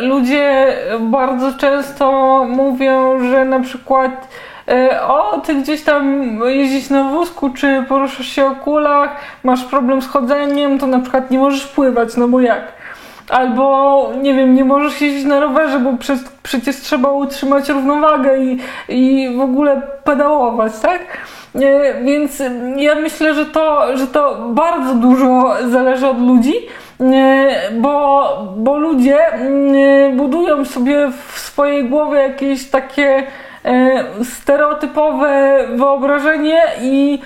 ludzie bardzo często mówią, że na przykład e, o, ty gdzieś tam jeździsz na wózku, czy poruszasz się o kulach, masz problem z chodzeniem, to na przykład nie możesz pływać, no bo jak? Albo, nie wiem, nie możesz jeździć na rowerze, bo przez, przecież trzeba utrzymać równowagę i, i w ogóle pedałować, tak? E, Więc ja myślę, że to, że to bardzo dużo zależy od ludzi, bo, bo ludzie mm, budują sobie w swojej głowie jakieś takie e, stereotypowe wyobrażenie i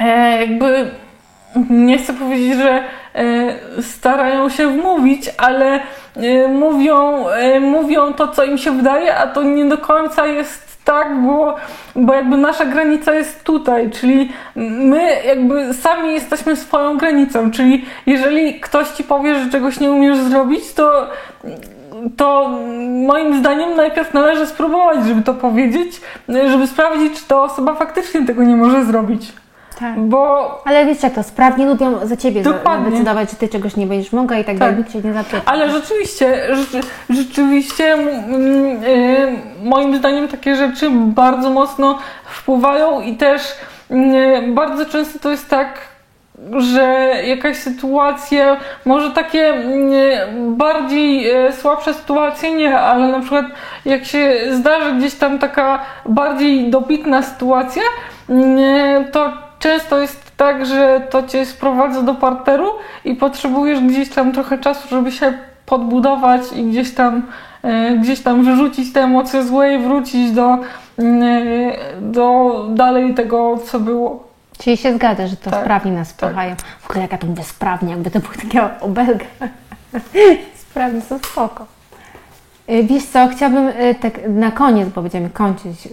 e, jakby nie chcę powiedzieć, że e, starają się wmówić, ale e, mówią, mówią to, co im się wydaje, a to nie do końca jest tak, bo, bo jakby nasza granica jest tutaj, czyli my jakby sami jesteśmy swoją granicą, czyli jeżeli ktoś ci powie, że czegoś nie umiesz zrobić, to to moim zdaniem najpierw należy spróbować, żeby to powiedzieć, żeby sprawdzić, czy ta osoba faktycznie tego nie może zrobić. Tak. Bo Ale wiesz jak to, sprawni lubią za ciebie Dokładnie. decydować, czy ty czegoś nie będziesz mogła i tak, Tak. dalej, nikt się nie zapyta. Ale rzeczywiście, rzeczy, rzeczywiście mm, y, moim zdaniem takie rzeczy bardzo mocno wpływają i też y, bardzo często to jest tak, że jakaś sytuacja, może takie y, bardziej y, słabsze sytuacje nie, ale na przykład jak się zdarzy gdzieś tam taka bardziej dobitna sytuacja, y, to często jest tak, że to cię sprowadza do parteru i potrzebujesz gdzieś tam trochę czasu, żeby się podbudować i gdzieś tam, e, gdzieś tam wyrzucić te emocje złe i wrócić do, mm, e, do dalej tego, co było. Czyli się zgadza, że to Tak, sprawni nas tak. wpychają. W ogóle jaka to mówię sprawnie, jakby to była taka obelga. *laughs* sprawni są spoko. Y, Wiesz co, chciałabym tak na koniec, bo będziemy kończyć.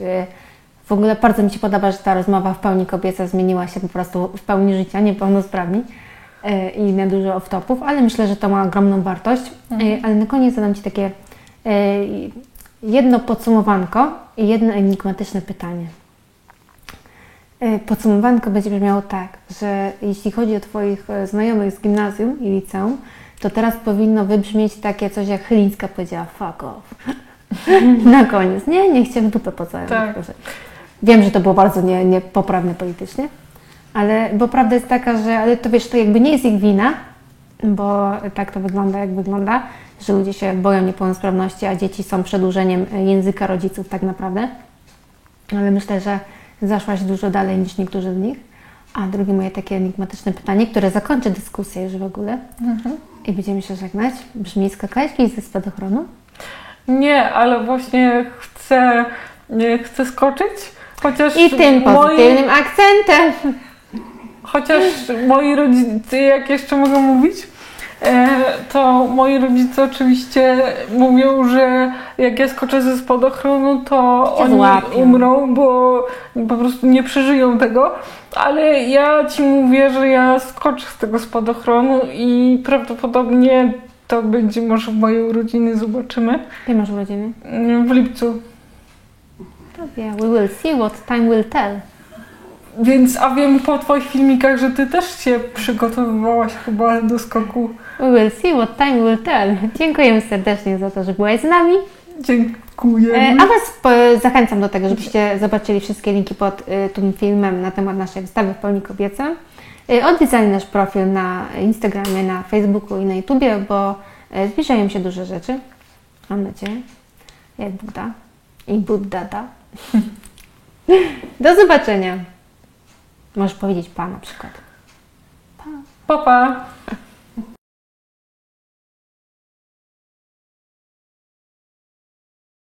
W ogóle bardzo mi się podoba, że ta rozmowa w pełni kobieca zmieniła się po prostu w pełni życia, niepełnosprawni y, i na dużo off-topów, ale myślę, że to ma ogromną wartość. Y, Ale na koniec zadam Ci takie y, jedno podsumowanko i jedno enigmatyczne pytanie. E, Podsumowanko będzie brzmiało tak, że jeśli chodzi o Twoich e, znajomych z gimnazjum i liceum, to teraz powinno wybrzmieć takie coś, jak Chylińska powiedziała fuck off. *laughs* Na koniec. Nie, niech Cię w dupę pocałują. Tak. Wiem, że to było bardzo nie- niepoprawne politycznie, ale bo prawda jest taka, że ale to wiesz, to jakby nie jest ich wina, bo tak to wygląda, jak wygląda, że ludzie się boją niepełnosprawności, a dzieci są przedłużeniem języka rodziców tak naprawdę. Ale myślę, że zaszłaś dużo dalej niż niektórzy z nich. A drugie moje takie enigmatyczne pytanie, które zakończy dyskusję już w ogóle i będziemy się żegnać, brzmi, skakałeś kiedyś ze spadochronu? Nie, ale właśnie chcę, nie, chcę skoczyć, chociaż I tym moi, pozytywnym akcentem. chociaż moi rodzice, jak jeszcze mogę mówić, e, to moi rodzice oczywiście mówią, że jak ja skoczę ze spadochronu, to Cię oni złapią. umrą, bo po prostu nie przeżyją tego. Ale ja ci mówię, że ja skoczę z tego spadochronu i prawdopodobnie to będzie może w mojej urodziny, zobaczymy. Kiedy masz urodziny? W lipcu. To wie, we will see what time will tell. Więc, a wiem po Twoich filmikach, że Ty też się przygotowywałaś chyba do skoku. We will see what time will tell. Dziękujemy serdecznie za to, że byłaś z nami. E, Dziękujemy. A Was zachęcam do tego, żebyście zobaczyli wszystkie linki pod e, tym filmem na temat naszej wystawy w pełni kobiecym. E, Odwiedzali nasz profil na Instagramie, na Facebooku i na YouTubie, bo e, zbliżają się duże rzeczy. Mam nadzieję. Jak Buddha. I Buddha da. *laughs* Do zobaczenia. Możesz powiedzieć pa na przykład. Pa, pa.